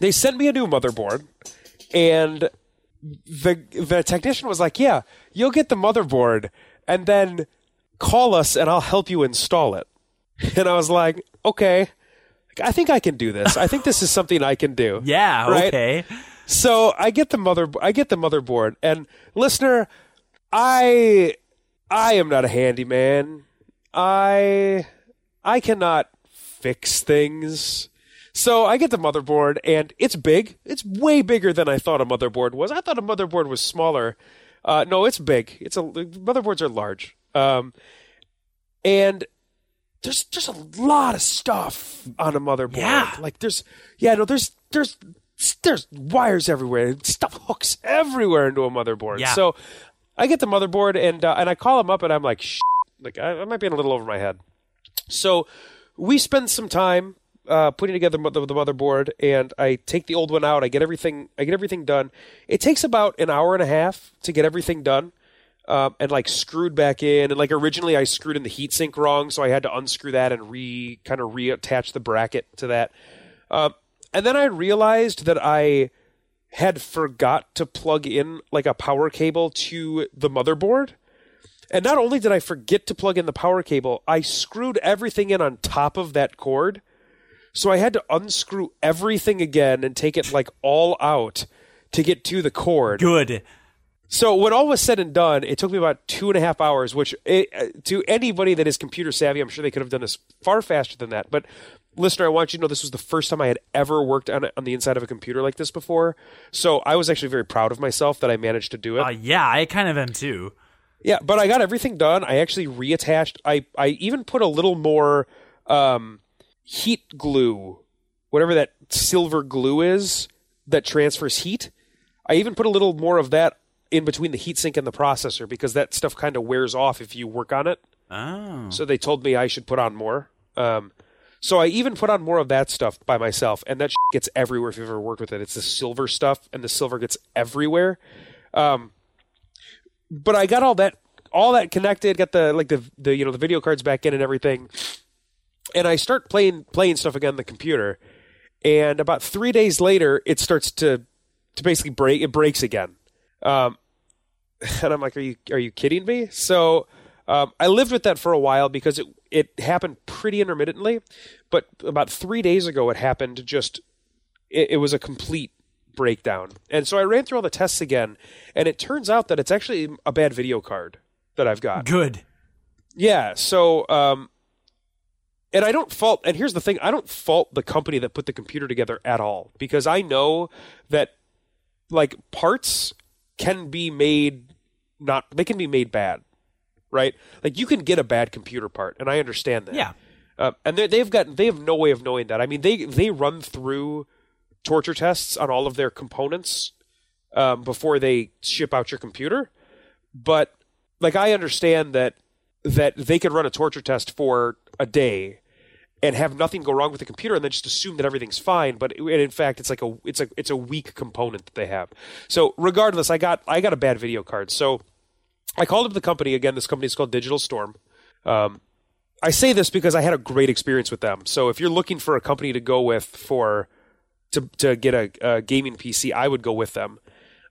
they sent me a new motherboard, and the the technician was like, "Yeah, you'll get the motherboard, and then call us, and I'll help you install it." And I was like, "Okay." I think I can do this. I think this is something I can do. Yeah, right? okay. so I get the mother I get the motherboard and listener, I I am not a handyman. I I cannot fix things. So I get the motherboard and it's big. It's way bigger than I thought a motherboard was. I thought a motherboard was smaller. Uh, no, it's big. It's a motherboards are large. Um, and there's just a lot of stuff on a motherboard. Yeah. Like there's yeah, no, there's there's there's wires everywhere. Stuff hooks everywhere into a motherboard. Yeah. So I get the motherboard and uh, and I call him up and I'm like, Shh. like I, I might be in a little over my head. So we spend some time uh, putting together the, the motherboard, and I take the old one out. I get everything. I get everything done. It takes about an hour and a half to get everything done, um, and like screwed back in. And like originally, I screwed in the heatsink wrong, so I had to unscrew that and re kind of reattach the bracket to that. Um, and then I realized that I had forgot to plug in like a power cable to the motherboard. And not only did I forget to plug in the power cable, I screwed everything in on top of that cord. So I had to unscrew everything again and take it like all out to get to the cord. Good. So when all was said and done, it took me about two and a half hours, which it, uh, to anybody that is computer savvy, I'm sure they could have done this far faster than that. But listener, I want you to know this was the first time I had ever worked on on the inside of a computer like this before. So I was actually very proud of myself that I managed to do it. Uh, yeah, I kind of am too. Yeah, but I got everything done. I actually reattached. I I even put a little more um, heat glue, whatever that silver glue is that transfers heat. I even put a little more of that in between the heatsink and the processor because that stuff kind of wears off if you work on it. Oh. So they told me I should put on more. Um, so I even put on more of that stuff by myself, and that gets everywhere if you've ever worked with it. It's the silver stuff, and the silver gets everywhere. Um, but I got all that all that connected, got the like the the you know the video cards back in and everything, and I start playing playing stuff again on the computer, and about three days later, it starts to to basically break. It breaks again, um, and I'm like, are you are you kidding me? So um, I lived with that for a while because it it happened pretty intermittently, but about three days ago, it happened just. It, it was a complete breakdown. And so I ran through all the tests again, and it turns out that it's actually a bad video card that I've got. Good. Yeah. So, um, and I don't fault, and here's the thing I don't fault the company that put the computer together at all because I know that, like, parts can be made not, they can be made bad, right? Like, you can get a bad computer part, and I understand that. Yeah. Uh, and they- they've got, they have no way of knowing that. I mean, they, they run through torture tests on all of their components um, before they ship out your computer. But like I understand that that they could run a torture test for a day and have nothing go wrong with the computer and then just assume that everything's fine but it- in fact it's like a it's a it's a weak component that they have. So regardless i got i got a bad video card. So i called up the company again. This company is called digital storm. Um, i say this because i had a great experience with them. So if you're looking for a company to go with for to, to get a, a gaming pc i would go with them.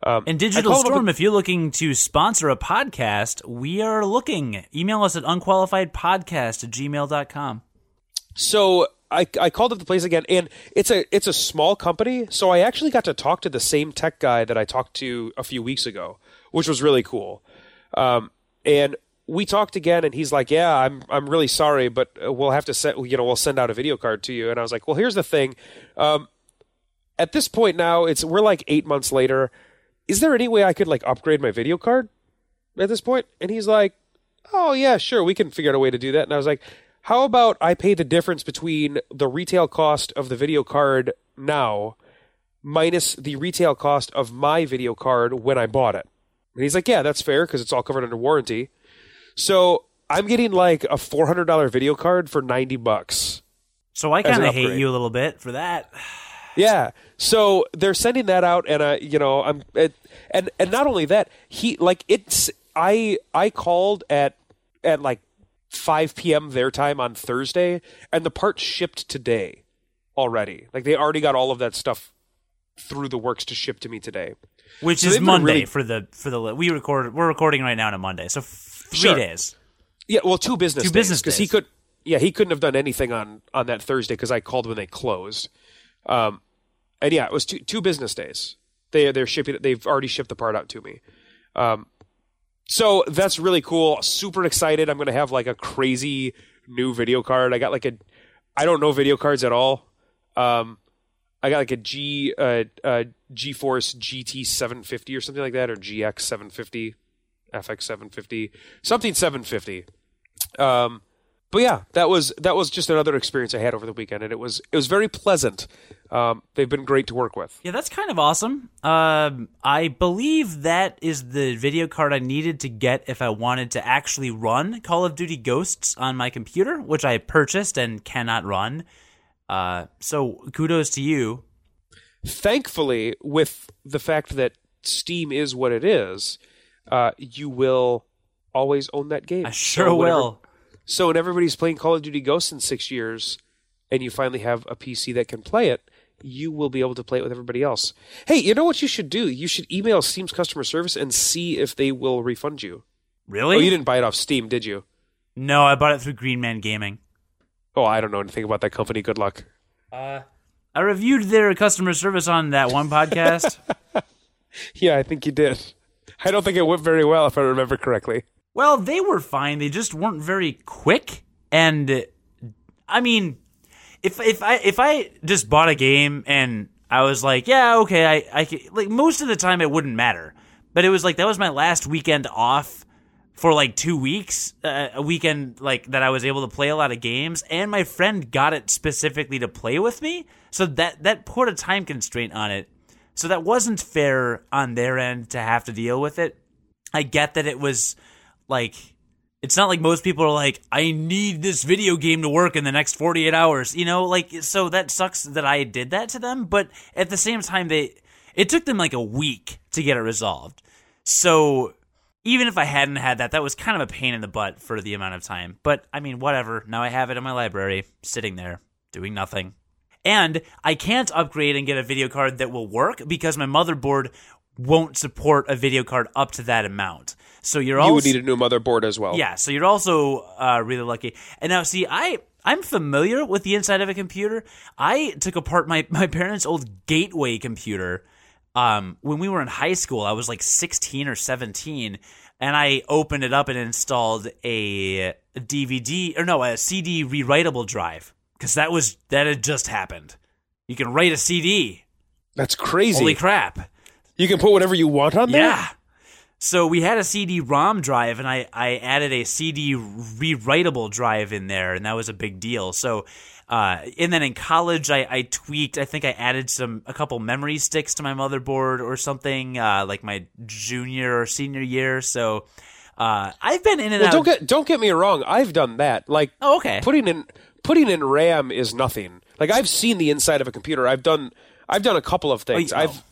Um, And Digital Storm, if you're looking to sponsor a podcast, we are looking. Email us at unqualifiedpodcast at gmail.com. So I, I called up the place again, and it's a it's a small company. So I actually got to talk to the same tech guy that I talked to a few weeks ago, which was really cool. Um, and we talked again, and he's like, "Yeah, I'm I'm really sorry, but uh, we'll have to send you know we'll send out a video card to you." And I was like, "Well, here's the thing. Um, at this point now, it's we're like eight months later. Is there any way I could like upgrade my video card at this point?" And he's like, "Oh yeah, sure, we can figure out a way to do that." And I was like, "How about I pay the difference between the retail cost of the video card now minus the retail cost of my video card when I bought it?" And he's like, "Yeah, that's fair because it's all covered under warranty." So I'm getting like a four hundred dollar video card for ninety bucks. So I kind of hate you a little bit for that. Yeah. So they're sending that out, and I, you know, I'm, it, and and not only that, he like it's I I called at at like 5 p.m. their time on Thursday, and the part shipped today already. Like they already got all of that stuff through the works to ship to me today. Which So is Monday really- for the for the we record we're recording right now on a Monday, so three Sure. days. Yeah, well, two business Two days, business because he could. Yeah, he couldn't have done anything on on that Thursday because I called when they closed. Um, and yeah, it was two two business days. They they're shipping it. They've already shipped the part out to me. Um, so that's really cool. Super excited. I'm gonna have like a crazy new video card. I got like a I don't know video cards at all. Um, I got like a G uh, uh GeForce GT 750 or something like that, or GX 750, FX 750, something 750. Um, but yeah, that was that was just another experience I had over the weekend, and it was it was very pleasant. Um, they've been great to work with. Yeah, that's kind of awesome. Um, I believe that is the video card I needed to get if I wanted to actually run Call of Duty Ghosts on my computer, which I purchased and cannot run. Uh, so kudos to you. Thankfully, with the fact that Steam is what it is, uh, you will always own that game. I sure So whenever- will. So when everybody's playing Call of Duty Ghosts in six years, and you finally have a PC that can play it, you will be able to play it with everybody else. Hey, you know what you should do? You should email Steam's customer service and see if they will refund you. Really? Oh, you didn't buy it off Steam, did you? No, I bought it through Green Man Gaming. Oh, I don't know anything about that company. Good luck. Uh, I reviewed their customer service on that one podcast. Yeah, I think you did. I don't think it went very well, if I remember correctly. well, they were fine. They just weren't very quick. And I mean, if if I if I just bought a game and I was like, yeah, okay, I I like most of the time it wouldn't matter. But it was like that was my last weekend off for like two weeks, uh, a weekend like that I was able to play a lot of games, and my friend got it specifically to play with me, so that that put a time constraint on it. So that wasn't fair on their end to have to deal with it. I get that it was like it's not like most people are like I need this video game to work in the next 48 hours, you know, like so that sucks that I did that to them, but at the same time they it took them like a week to get it resolved. So even if I hadn't had that, that was kind of a pain in the butt for the amount of time. But I mean, whatever. Now I have it in my library, sitting there, doing nothing. And I can't upgrade and get a video card that will work because my motherboard won't support a video card up to that amount. So you're also You would need a new motherboard as well. yeah, so you're also uh, really lucky. And now, see, I I'm familiar with the inside of a computer. I took apart my my parents' old Gateway computer um, when we were in high school. I was like 16 or 17, and I opened it up and installed a, DVD or no, a CD rewritable drive because that was that had just happened. You can write a CD. That's crazy. Holy crap! You can put whatever you want on there? Yeah. So we had a CD-ROM drive, and I, I added a CD rewritable drive in there, and that was a big deal. So, uh, and then in college, I, I tweaked. I think I added some a couple memory sticks to my motherboard or something, uh, like my junior or senior year. So, uh, I've been in and Well, out. don't get don't get me wrong. I've done that. Like oh, okay. putting in putting in RAM is nothing. Like I've seen the inside of a computer. I've done I've done a couple of things. Oh, I've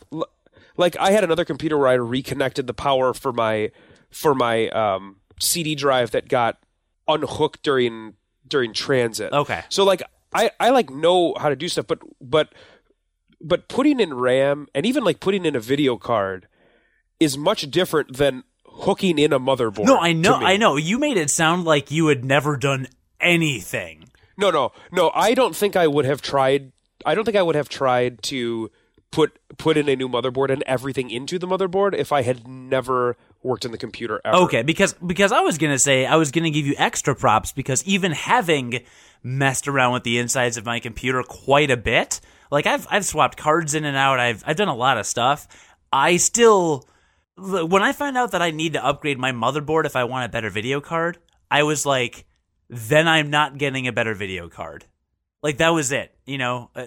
like I had another computer where I reconnected the power for my for my um, CD drive that got unhooked during during transit. Okay. So like I I like know how to do stuff, but but but putting in RAM and even like putting in a video card is much different than hooking in a motherboard. no, I know. I know. You made it sound like you had never done anything. No, no, no. I don't think I would have tried. I don't think I would have tried to put put in a new motherboard and everything into the motherboard if I had never worked in the computer ever. Okay, because because I was gonna say I was gonna give you extra props because even having messed around with the insides of my computer quite a bit, like I've I've swapped cards in and out, I've I've done a lot of stuff. I still when I found out that I need to upgrade my motherboard if I want a better video card, I was like, then I'm not getting a better video card. Like that was it, you know. Uh,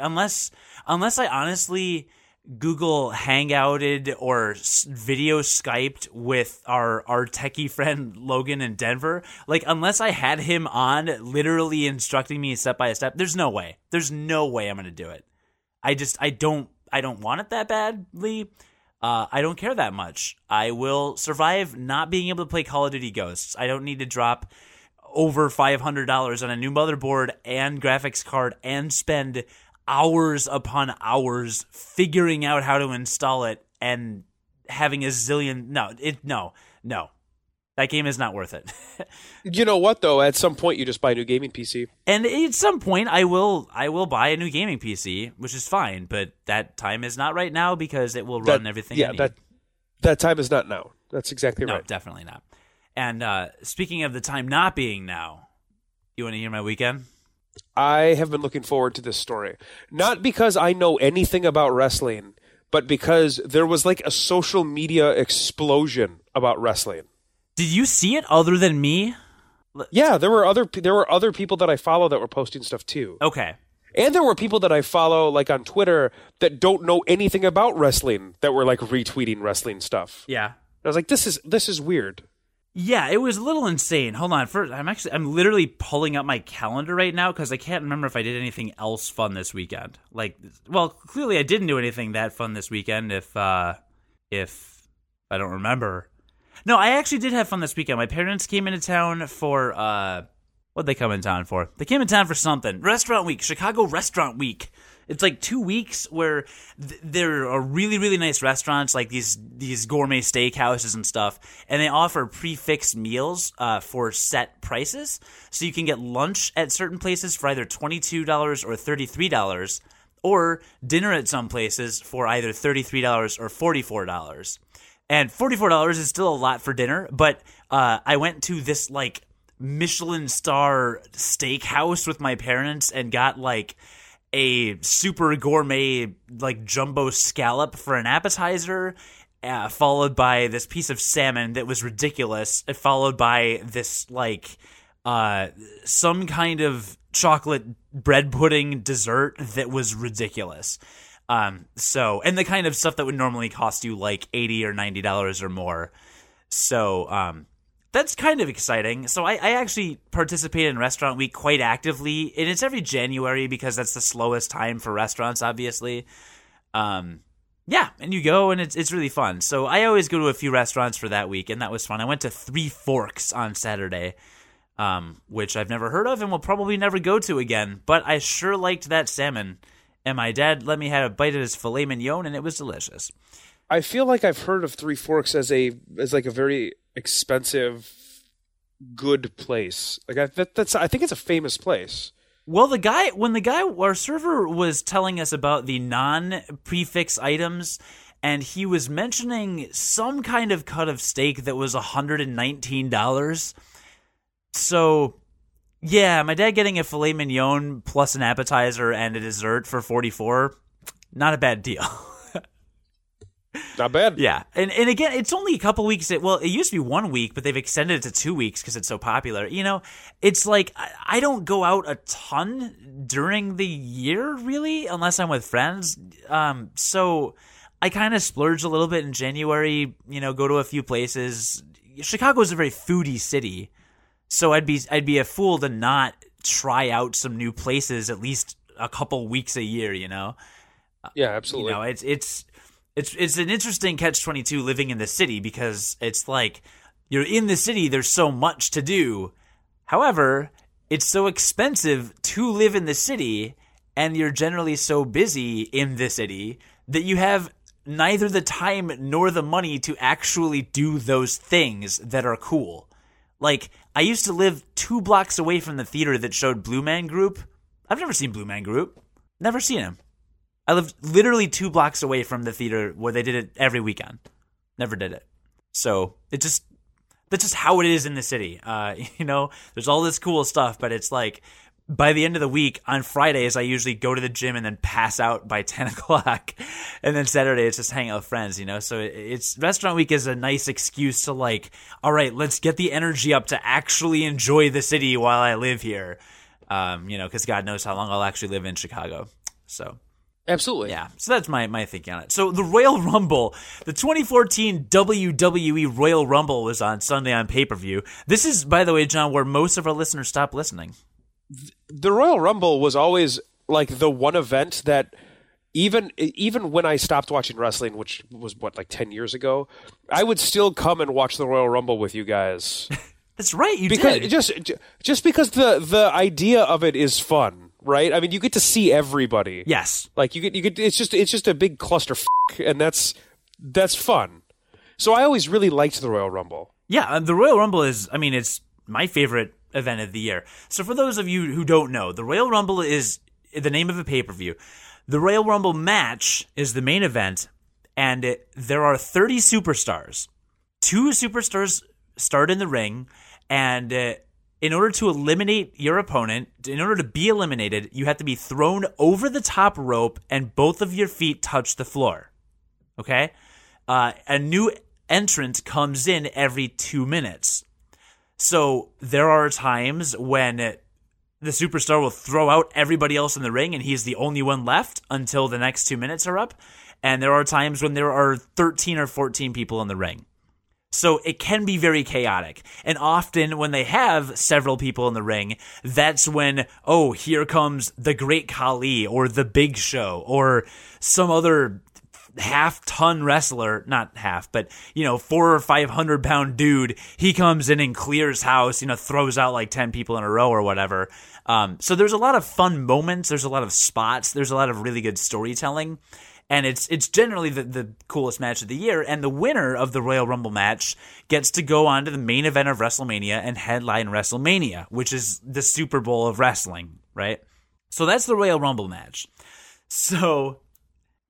unless unless I honestly Google Hangouted or video Skyped with our our techie friend Logan in Denver, like unless I had him on, literally instructing me step by step, there's no way. There's no way I'm gonna do it. I just I don't I don't want it that badly. Uh, I don't care that much. I will survive not being able to play Call of Duty Ghosts. I don't need to drop over $500 on a new motherboard and graphics card and spend hours upon hours figuring out how to install it and having a zillion no it no no That game is not worth it. You know what though? At some point, you just buy a new gaming PC. and at some point, I will I will buy a new gaming PC, which is fine. But that time is not right now because it will run That- everything. Yeah, that that time is not now. That's exactly right. no, right. definitely not. And uh, speaking of the time not being now, you want to hear my weekend? I have been looking forward to this story. Not because I know anything about wrestling, but because there was like a social media explosion about wrestling. Did you see it other than me? Yeah, there were other there were other people that I follow that were posting stuff too. Okay. And there were people that I follow like on Twitter that don't know anything about wrestling that were like retweeting wrestling stuff. Yeah. I was like this is this is weird. Yeah, it was a little insane. Hold on, first I'm actually I'm literally pulling up my calendar right now because I can't remember if I did anything else fun this weekend. Like, well, clearly I didn't do anything that fun this weekend. If uh, if I don't remember, no, I actually did have fun this weekend. My parents came into town for uh, what they come in town for? They came in town for something. Restaurant week, Chicago Restaurant Week. It's like two weeks where th- there are really really nice restaurants like these these gourmet steakhouses and stuff, and they offer prefixed meals uh, for set prices. So you can get lunch at certain places for either twenty two dollars or thirty three dollars, or dinner at some places for either thirty three dollars or forty four dollars. And forty four dollars is still a lot for dinner, but uh, I went to this like Michelin star steakhouse with my parents and got like a super gourmet like jumbo scallop for an appetizer. Uh, followed by this piece of salmon that was ridiculous, uh, followed by this like uh, some kind of chocolate bread pudding dessert that was ridiculous. Um, so, and the kind of stuff that would normally cost you like eighty or ninety dollars or more. So, um, that's kind of exciting. So, I, I actually participate in Restaurant Week quite actively, and it's every January because that's the slowest time for restaurants, obviously. Um, yeah, and you go and it's it's really fun. So I always go to a few restaurants for that week, and that was fun. I went to Three Forks on Saturday, um, which I've never heard of and will probably never go to again. But I sure liked that salmon, and my dad let me have a bite of his filet mignon, and it was delicious. I feel like I've heard of Three Forks as a as like a very expensive good place. Like I that, that's I think it's a famous place. Well, the guy, when the guy, our server was telling us about the non prefix items, and he was mentioning some kind of cut of steak that was $119. So, yeah, my dad getting a filet mignon plus an appetizer and a dessert for 44 not a bad deal. Not bad. Yeah, and and again, it's only a couple weeks. It, well, it used to be one week, but they've extended it to two weeks because it's so popular. You know, it's like I, I don't go out a ton during the year, really, unless I'm with friends. Um, so I kind of splurge a little bit in January. You know, go to a few places. Chicago is a very foodie city, so I'd be I'd be a fool to not try out some new places at least a couple weeks a year. You know Yeah, absolutely. you know it's it's it's it's an interesting catch 22 living in the city because it's like you're in the city there's so much to do. However it's so expensive to live in the city and you're generally so busy in the city that you have neither the time nor the money to actually do those things that are cool. Like i used to live two blocks away from the theater that showed blue man group. I've never seen blue man group. Never seen him I lived literally two blocks away from the theater where they did it every weekend. Never did it. So it just that's just how it is in the city. Uh, you know, there's all this cool stuff, but it's like by the end of the week on Fridays, I usually go to the gym and then pass out by ten o'clock, and then Saturday it's just hang out with friends. You know, so it's restaurant week is a nice excuse to like, all right, let's get the energy up to actually enjoy the city while I live here. Um, you know, because God knows how long I'll actually live in Chicago. So Absolutely. yeah, so that's my, my thinking on it. So the Royal Rumble, the 2014 WWE Royal Rumble was on Sunday on pay per view. This is, by the way, John, where most of our listeners stopped listening. the Royal Rumble was always like the one event that even even when I stopped watching wrestling, which was what like ten years ago, I would still come and watch the Royal Rumble with you guys That's right, you because did. just just because the the idea of it is fun, right? I mean, you get to see everybody. yes. Like you get you get it's just it's just a big cluster, and that's that's fun. So I always really liked the Royal Rumble. Yeah, uh, the Royal Rumble is, I mean, it's my favorite event of the year. So for those of you who don't know, the Royal Rumble is the name of a pay per view. The Royal Rumble match is the main event, and it, there are 30 superstars. Two superstars start in the ring, and uh, in order to eliminate your opponent, in order to be eliminated, you have to be thrown over the top rope and both of your feet touch the floor. Okay? Uh, a new entrant comes in every two minutes. So there are times when the superstar will throw out everybody else in the ring and he's the only one left until the next two minutes are up. And there are times when there are 13 or 14 people in the ring. So it can be very chaotic. And often when they have several people in the ring, that's when, oh, here comes the great Khali or the big show or some other half ton wrestler, not half, but you know, four or five hundred pound dude. He comes in and clears house, you know, throws out like 10 people in a row or whatever. Um, so there's a lot of fun moments. There's a lot of spots. There's a lot of really good storytelling and it's it's generally the, the coolest match of the year. And the winner of the Royal Rumble match gets to go on to the main event of WrestleMania and headline WrestleMania, which is the Super Bowl of wrestling, right? So that's the Royal Rumble match. So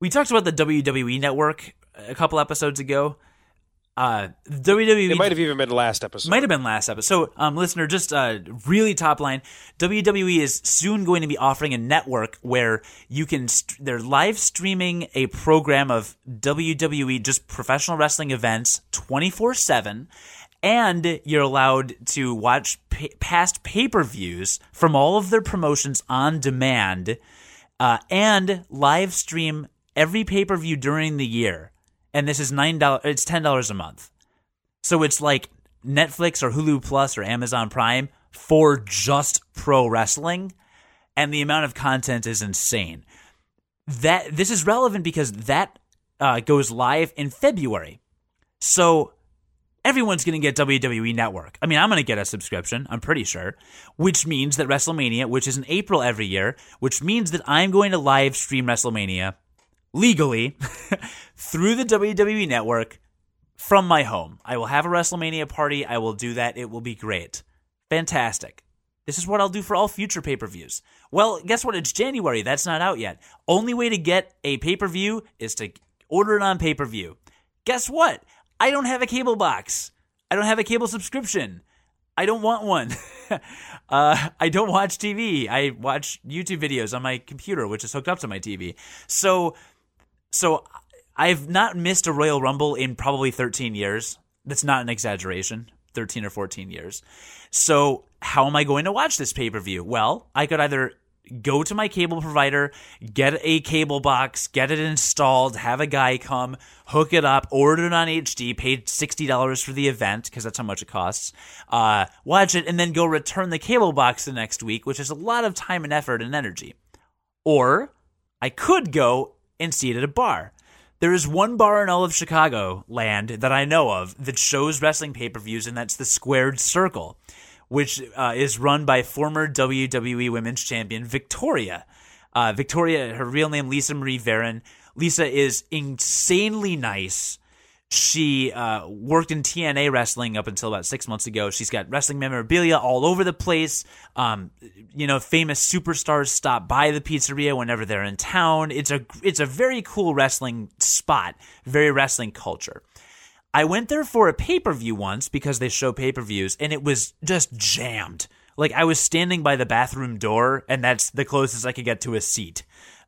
we talked about the WWE Network a couple episodes ago. Uh, WWE. It might have even been last episode. Might have been last episode. So, um, listener, just uh, really top line. WWE is soon going to be offering a network where you can. St- they're live streaming a program of WWE, just professional wrestling events, twenty four seven, and you're allowed to watch pa- past pay per views from all of their promotions on demand, uh, and live stream every pay per view during the year and this is nine dollars. It's ten dollars a month. So it's like Netflix or Hulu Plus or Amazon Prime for just pro wrestling, and the amount of content is insane. That this is relevant because that uh, goes live in February, so everyone's going to get WWE Network. I mean, I'm going to get a subscription, I'm pretty sure, which means that WrestleMania, which is in April every year, which means that I'm going to live stream WrestleMania legally through the WWE network from my home. I will have a WrestleMania party. I will do that. It will be great. Fantastic. This is what I'll do for all future pay per views. Well, guess what? It's January. That's not out yet. Only way to get a pay per view is to order it on pay per view. Guess what? I don't have a cable box. I don't have a cable subscription. I don't want one. uh, I don't watch TV. I watch YouTube videos on my computer, which is hooked up to my TV. So so I've not missed a Royal Rumble in probably 13 years. That's not an exaggeration. 13 or 14 years. So how am I going to watch this pay per view? Well, I could either go to my cable provider, get a cable box, get it installed, have a guy come, hook it up, order it on HD, pay $60 for the event because that's how much it costs, uh, watch it, and then go return the cable box the next week, which is a lot of time and effort and energy. Or I could go and see it at a bar. There is one bar in all of Chicago land that I know of that shows wrestling pay per views, and that's the Squared Circle, which uh, is run by former WWE Women's Champion Victoria. Uh, Victoria, her real name Lisa Marie Varon. Lisa is insanely nice she uh, worked in TNA wrestling up until about six months ago. She's got wrestling memorabilia all over the place. Um, you know, famous superstars stop by the pizzeria whenever they're in town. It's a it's a very cool wrestling spot, very wrestling culture. I went there for a pay per view once because they show pay per views, and it was just jammed. Like I was standing by the bathroom door, and that's the closest I could get to a seat.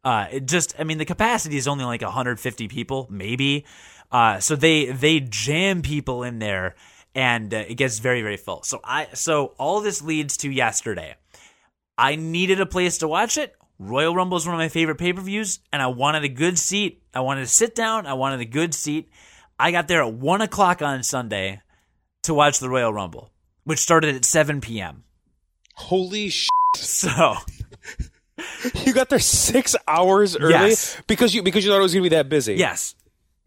Uh, it just, I mean, the capacity is only like 150 people, maybe. Uh, so they they jam people in there, and uh, it gets very very full. So I so all this leads to yesterday. I needed a place to watch it. Royal Rumble is one of my favorite pay per views, and I wanted a good seat. I wanted to sit down. I wanted a good seat. I got there at one o'clock on Sunday to watch the Royal Rumble, which started at seven p.m. Holy shit! So you got there six hours early Yes. because you because you thought it was gonna be that busy. yes,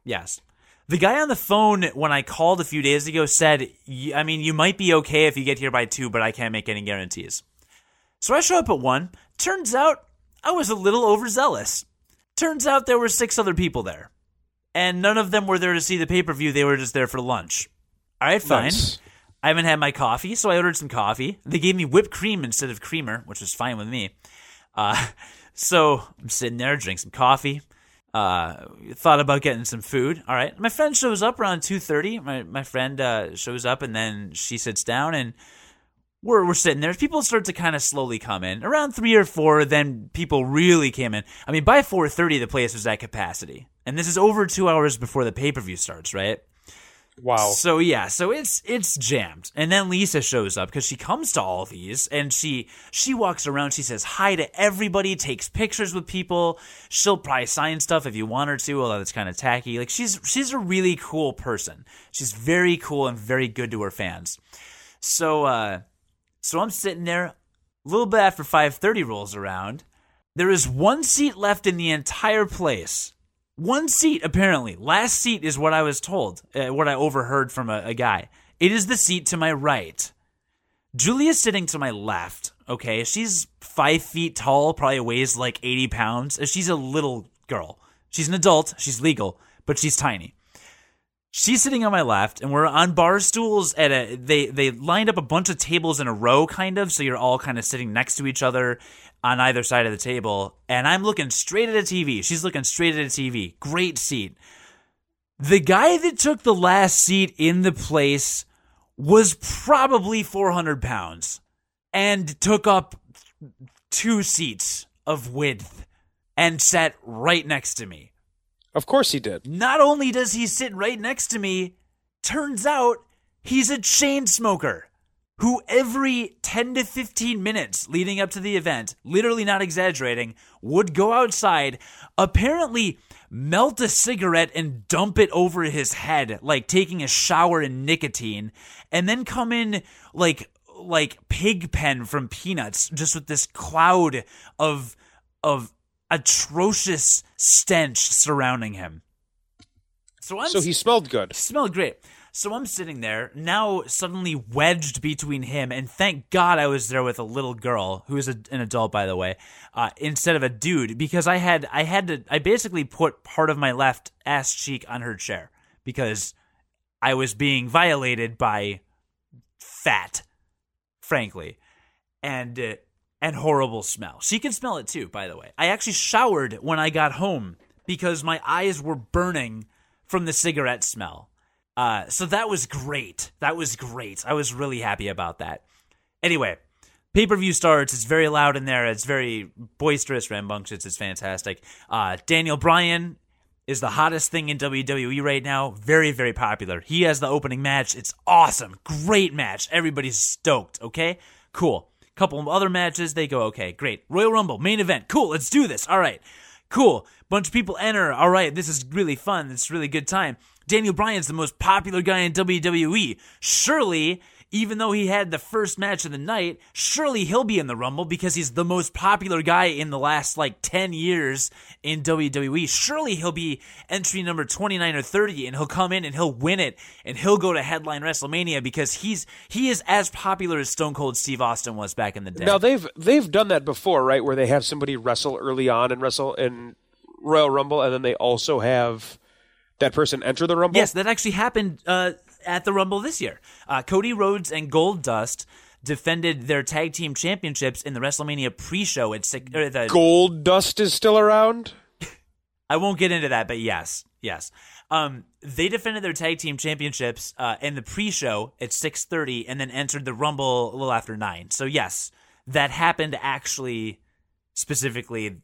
yes. The guy on the phone when I called a few days ago said, "Y- I mean, you might be okay if you get here by two, but I can't make any guarantees. So I show up at one. Turns out I was a little overzealous. Turns out there were six other people there. And none of them were there to see the pay per view, they were just there for lunch. All right, fine. Nice. I haven't had my coffee, so I ordered some coffee. They gave me whipped cream instead of creamer, which was fine with me. Uh, so I'm sitting there, drink some coffee. Uh, thought about getting some food. All right, my friend shows up around two thirty. My my friend uh, shows up, and then she sits down, and we're we're sitting there. People start to kind of slowly come in around three or four. Then people really came in. I mean, by four thirty, the place was at capacity, and this is over two hours before the pay per view starts, right? Wow. So yeah, so it's it's jammed. And then Lisa shows up because she comes to all these and she she walks around, she says hi to everybody, takes pictures with people. She'll probably sign stuff if you want her to, although it's kind of tacky. Like she's she's a really cool person. She's very cool and very good to her fans. So uh so I'm sitting there a little bit after 5:30 rolls around. There is one seat left in the entire place. One seat, apparently. Last seat is what I was told, uh, what I overheard from a, a guy. It is the seat to my right. Julia's sitting to my left. Okay, she's five feet tall, probably weighs like 80 pounds. Uh, She's a little girl. She's an adult, she's legal, but she's tiny. She's sitting on my left, and we're on bar stools at a. They they lined up a bunch of tables in a row, kind of, so you're all kind of sitting next to each other on either side of the table. And I'm looking straight at a TV. She's looking straight at a TV. Great seat. The guy that took the last seat in the place was probably 400 pounds and took up two seats of width and sat right next to me. Of course he did. Not only does he sit right next to me, turns out he's a chain smoker who every 10 to 15 minutes leading up to the event, literally not exaggerating, would go outside, apparently melt a cigarette and dump it over his head like taking a shower in nicotine, and then come in like like Pigpen from Peanuts just with this cloud of of atrocious stench surrounding him. So I'm So he smelled good. smelled great. So I'm sitting there now, suddenly wedged between him, and thank God I was there with a little girl who is a, an adult, by the way, uh, instead of a dude, because I had I had to I basically put part of my left ass cheek on her chair because I was being violated by fat, frankly, and uh, and horrible smell. She can smell it too, by the way. I actually showered when I got home because my eyes were burning from the cigarette smell. Uh, so that was great. That was great. I was really happy about that. Anyway, pay per view starts. It's very loud in there. It's very boisterous, rambunctious. It's fantastic. Uh, Daniel Bryan is the hottest thing in WWE right now. Very, very popular. He has the opening match. It's awesome. Great match. Everybody's stoked. Okay, cool. Couple of other matches, they go okay, great. Royal Rumble main event. Cool. Let's do this. All right. Cool. Bunch of people enter. All right. This is really fun. It's really good time. Daniel Bryan's the most popular guy in WWE. Surely, even though he had the first match of the night, surely he'll be in the Rumble because he's the most popular guy in the last like 10 years in WWE. Surely he'll be entry number 29 or 30 and he'll come in and he'll win it and he'll go to headline WrestleMania because he's he is as popular as Stone Cold Steve Austin was back in the day. Now they've they've done that before, right? Where they have somebody wrestle early on and wrestle in Royal Rumble, and then they also have that person enter the Rumble. Yes, that actually happened uh, at the Rumble this year. Uh, Cody Rhodes and Goldust defended their tag team championships in the WrestleMania pre-show at six, or the, Gold Dust is still around. I won't get into that, but yes, yes. Um, they defended their tag team championships uh, in the pre-show at six thirty, and then entered the Rumble a little after nine. So yes, that happened actually, specifically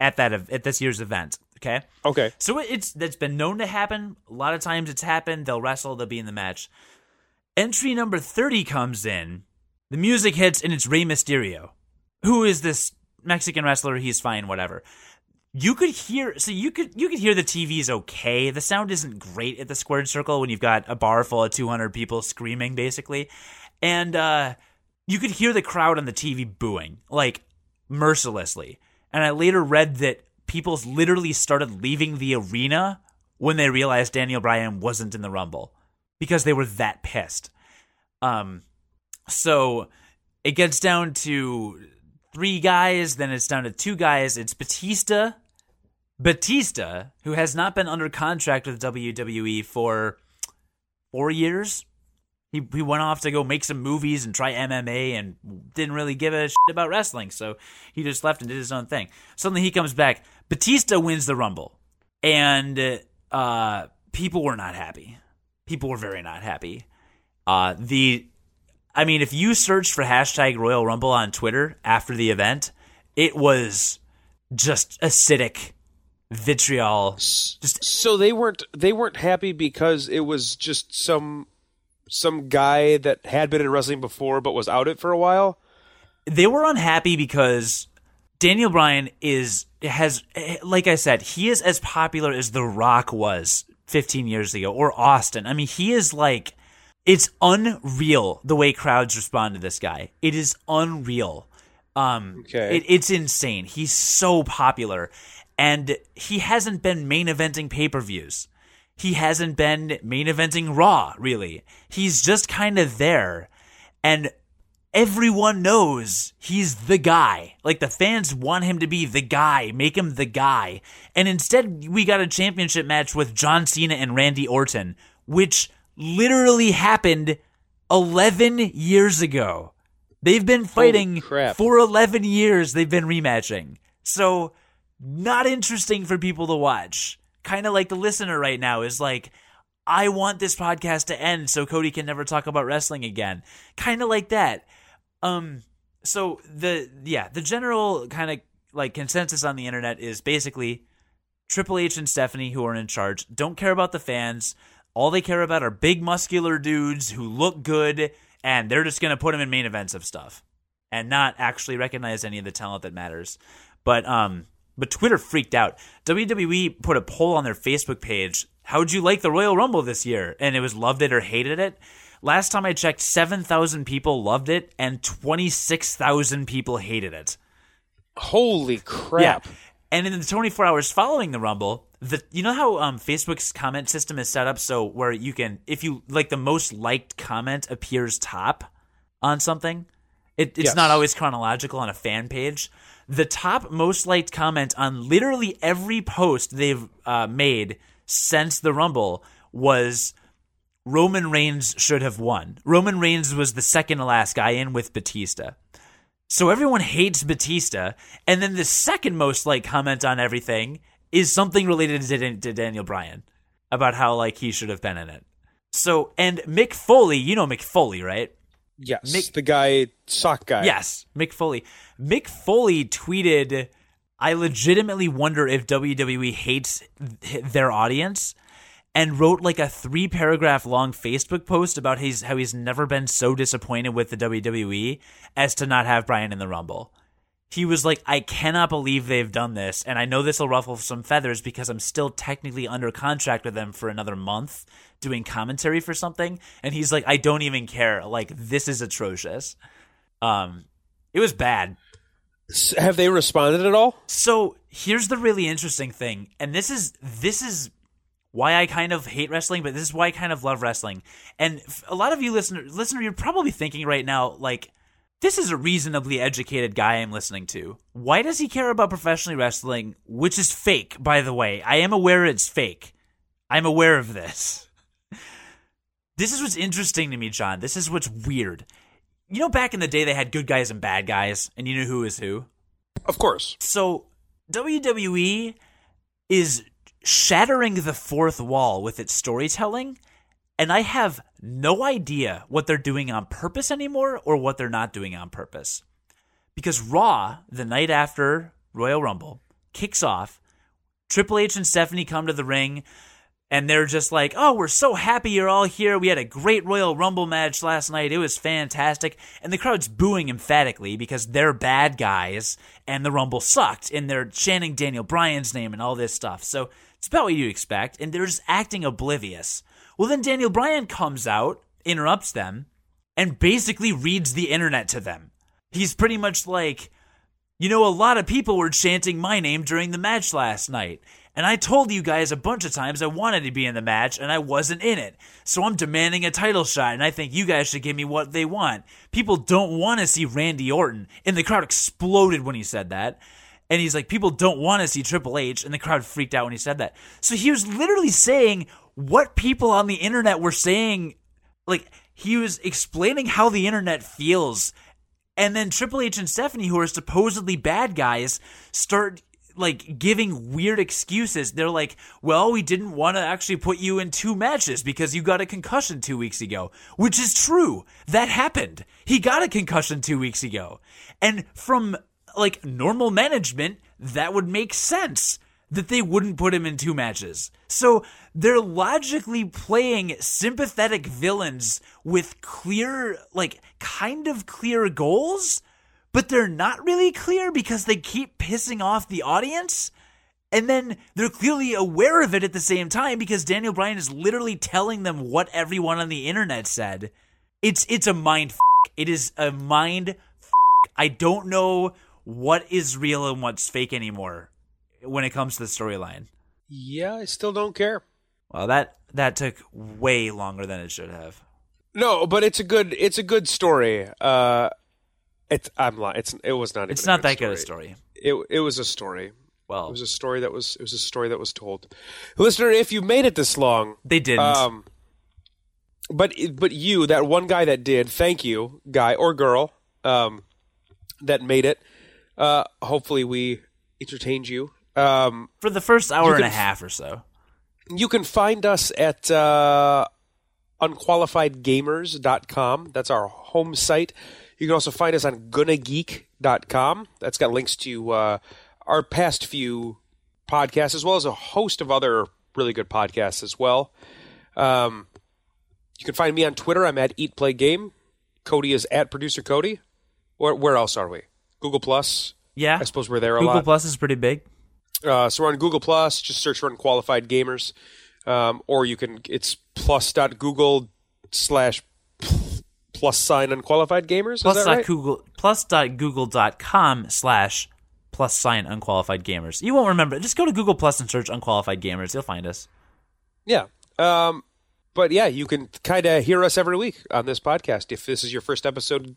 at that at this year's event. Okay. Okay. So it's that's been known to happen. A lot of times it's happened. They'll wrestle. They'll be in the match. Entry number thirty comes in. The music hits, and it's Rey Mysterio, who is this Mexican wrestler. He's fine, whatever. You could hear, so you could you could hear the TV's okay. The sound isn't great at the squared circle when you've got a bar full of two hundred people screaming, basically, and uh, you could hear the crowd on the TV booing like mercilessly. And I later read that people literally started leaving the arena when they realized Daniel Bryan wasn't in the Rumble because they were that pissed. Um, so it gets down to three guys, then it's down to two guys. It's Batista, Batista, who has not been under contract with WWE for four years, He he went off to go make some movies and try MMA and didn't really give a shit about wrestling. So he just left and did his own thing. Suddenly he comes back. Batista wins the Rumble, and uh, people were not happy. People were very not happy. Uh, the, I mean, if you searched for hashtag Royal Rumble on Twitter after the event, it was just acidic vitriol. Just so they weren't they weren't happy because it was just some some guy that had been in wrestling before but was out it for a while. they were unhappy because Daniel Bryan is has like I said, he is as popular as The Rock was 15 years ago or Austin. I mean, he is like it's unreal the way crowds respond to this guy. It is unreal. Um Okay. it, it's insane. He's so popular and he hasn't been main eventing pay-per-views. He hasn't been main eventing Raw, really. He's just kind of there. And everyone knows he's the guy. Like the fans want him to be the guy, make him the guy. And instead, we got a championship match with John Cena and Randy Orton, which literally happened 11 years ago. They've been fighting for 11 years. They've been rematching. So, not interesting for people to watch. Kind of like the listener right now is like, I want this podcast to end so Cody can never talk about wrestling again. Kind of like that. Um so the yeah, the general kind of like consensus on the internet is basically Triple H and Stephanie who are in charge don't care about the fans. All they care about are big muscular dudes who look good and they're just going to put them in main events of stuff and not actually recognize any of the talent that matters. But um but Twitter freaked out. WWE put a poll on their Facebook page. How'd you like the Royal Rumble this year? And it was loved it or hated it. Last time I checked, 7,000 people loved it and 26,000 people hated it. Holy crap! Yeah. And in the 24 hours following the Rumble, the you know how um, Facebook's comment system is set up so where you can if you like the most liked comment appears top on something. It, it's Yes. not always chronological on a fan page. The top most liked comment on literally every post they've uh, made since the Rumble was Roman Reigns should have won. Roman Reigns was the second to last guy in with Batista. So everyone hates Batista, and then the second most like comment on everything is something related to, to Daniel Bryan about how like he should have been in it. So and Mick Foley, you know Mick Foley, right? Yes, Mick- the guy sock guy. Yes, Mick Foley. Mick Foley tweeted, "I legitimately wonder if WWE hates their audience." And wrote like a three paragraph long Facebook post about his how he's never been so disappointed with the WWE as to not have Bryan in the Rumble. He was like, I cannot believe they've done this, and I know this will ruffle some feathers because I'm still technically under contract with them for another month doing commentary for something. And he's like, I don't even care. Like, this is atrocious. Um, it was bad. Have they responded at all? So here's the really interesting thing, and this is this is why I kind of hate wrestling, but this is why I kind of love wrestling. And a lot of you listener listener, you're probably thinking right now, like, this is a reasonably educated guy I'm listening to. Why does he care about professionally wrestling, which is fake, by the way? I am aware it's fake. I'm aware of this. This is what's interesting to me, John. This is what's weird. You know, back in the day, they had good guys and bad guys, and you knew who was who? Of course. So WWE is shattering the fourth wall with its storytelling, and I have no idea what they're doing on purpose anymore or what they're not doing on purpose. Because Raw, the night after Royal Rumble, kicks off. Triple H and Stephanie come to the ring, and they're just like, "Oh, we're so happy you're all here. We had a great Royal Rumble match last night. It was fantastic." And the crowd's booing emphatically because they're bad guys and the Rumble sucked, and they're chanting Daniel Bryan's name and all this stuff. So it's about what you expect, and they're just acting oblivious. Well, then Daniel Bryan comes out, interrupts them, and basically reads the internet to them. He's pretty much like, you know, a lot of people were chanting my name during the match last night. And I told you guys a bunch of times I wanted to be in the match and I wasn't in it. So I'm demanding a title shot and I think you guys should give me what they want. People don't want to see Randy Orton. And the crowd exploded when he said that. And he's like, people don't want to see Triple H. And the crowd freaked out when he said that. So he was literally saying what people on the internet were saying. Like, he was explaining how the internet feels. And then Triple H and Stephanie, who are supposedly bad guys, start like giving weird excuses. They're like, well, we didn't want to actually put you in two matches because you got a concussion two weeks ago, which is true. That happened. He got a concussion two weeks ago. And from like normal management, that would make sense that they wouldn't put him in two matches. So they're logically playing sympathetic villains with clear, like, kind of clear goals but they're not really clear because they keep pissing off the audience. And then they're clearly aware of it at the same time because Daniel Bryan is literally telling them what everyone on the internet said. It's it's a mind f- It is a mind f- I don't know what is real and what's fake anymore when it comes to the storyline. Yeah, I still don't care. Well, that that took way longer than it should have. No, but it's a good it's a good story. Uh it's I'm lying. It's it was not. It's not good that story. good a story. It it was a story. Well, It was a story that was it was a story that was told. Listener, if you made it this long, they didn't. um, but but you, that one guy that did, thank you, guy or girl, um, that made it. Uh, hopefully we entertained you. Um, For the first hour and a half or so. you can find us at uh, unqualifiedgamers.com. That's our home site. You can also find us on gonnageek.com. That's got links to uh, our past few podcasts, as well as a host of other really good podcasts as well. Um, you can find me on Twitter. I'm at Eat Play Game. Cody is at Producer Cody. Where, where else are we? Google Plus. Yeah. I suppose we're there a Google lot. Plus is pretty big. Uh, so we're on Google Plus. Just search for unqualified gamers, um, or you can. It's plus.google slash plus sign unqualified gamers. Is plus that dot right? Google plus dot Google dot com slash plus sign unqualified gamers. You won't remember. Just go to Google Plus and search unqualified gamers. You'll find us. Yeah. Um, but yeah, you can kind of hear us every week on this podcast. If this is your first episode,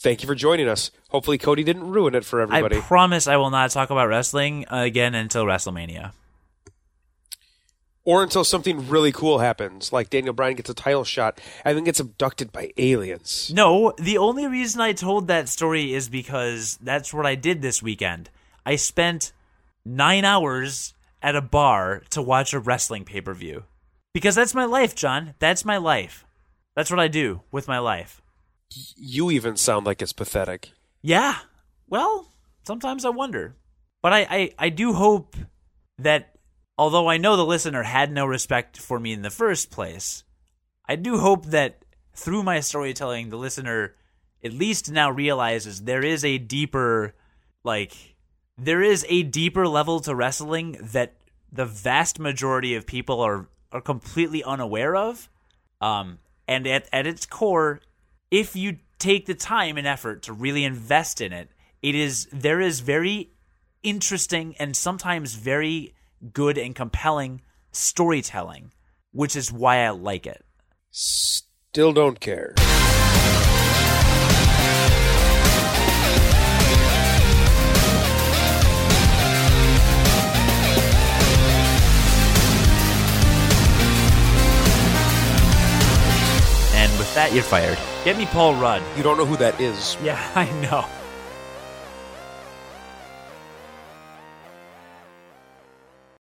thank you for joining us. Hopefully, Cody didn't ruin it for everybody. I promise I will not talk about wrestling again until WrestleMania. or until something really cool happens, like Daniel Bryan gets a title shot and then gets abducted by aliens. No, the only reason I told that story is because that's what I did this weekend. I spent nine hours at a bar to watch a wrestling pay per view. Because that's my life, John. That's my life. That's what I do with my life. You even sound like it's pathetic. Yeah. Well, sometimes I wonder. But I, I, I do hope that although I know the listener had no respect for me in the first place, I do hope that through my storytelling, the listener at least now realizes there is a deeper, like, there is a deeper level to wrestling that the vast majority of people are, are completely unaware of. Um, and at, at its core, if you take the time and effort to really invest in it, it is there is very interesting and sometimes very good and compelling storytelling, which is why I like it. Still don't care. That, you're fired. Get me Paul Rudd. You don't know who that is. Yeah, I know.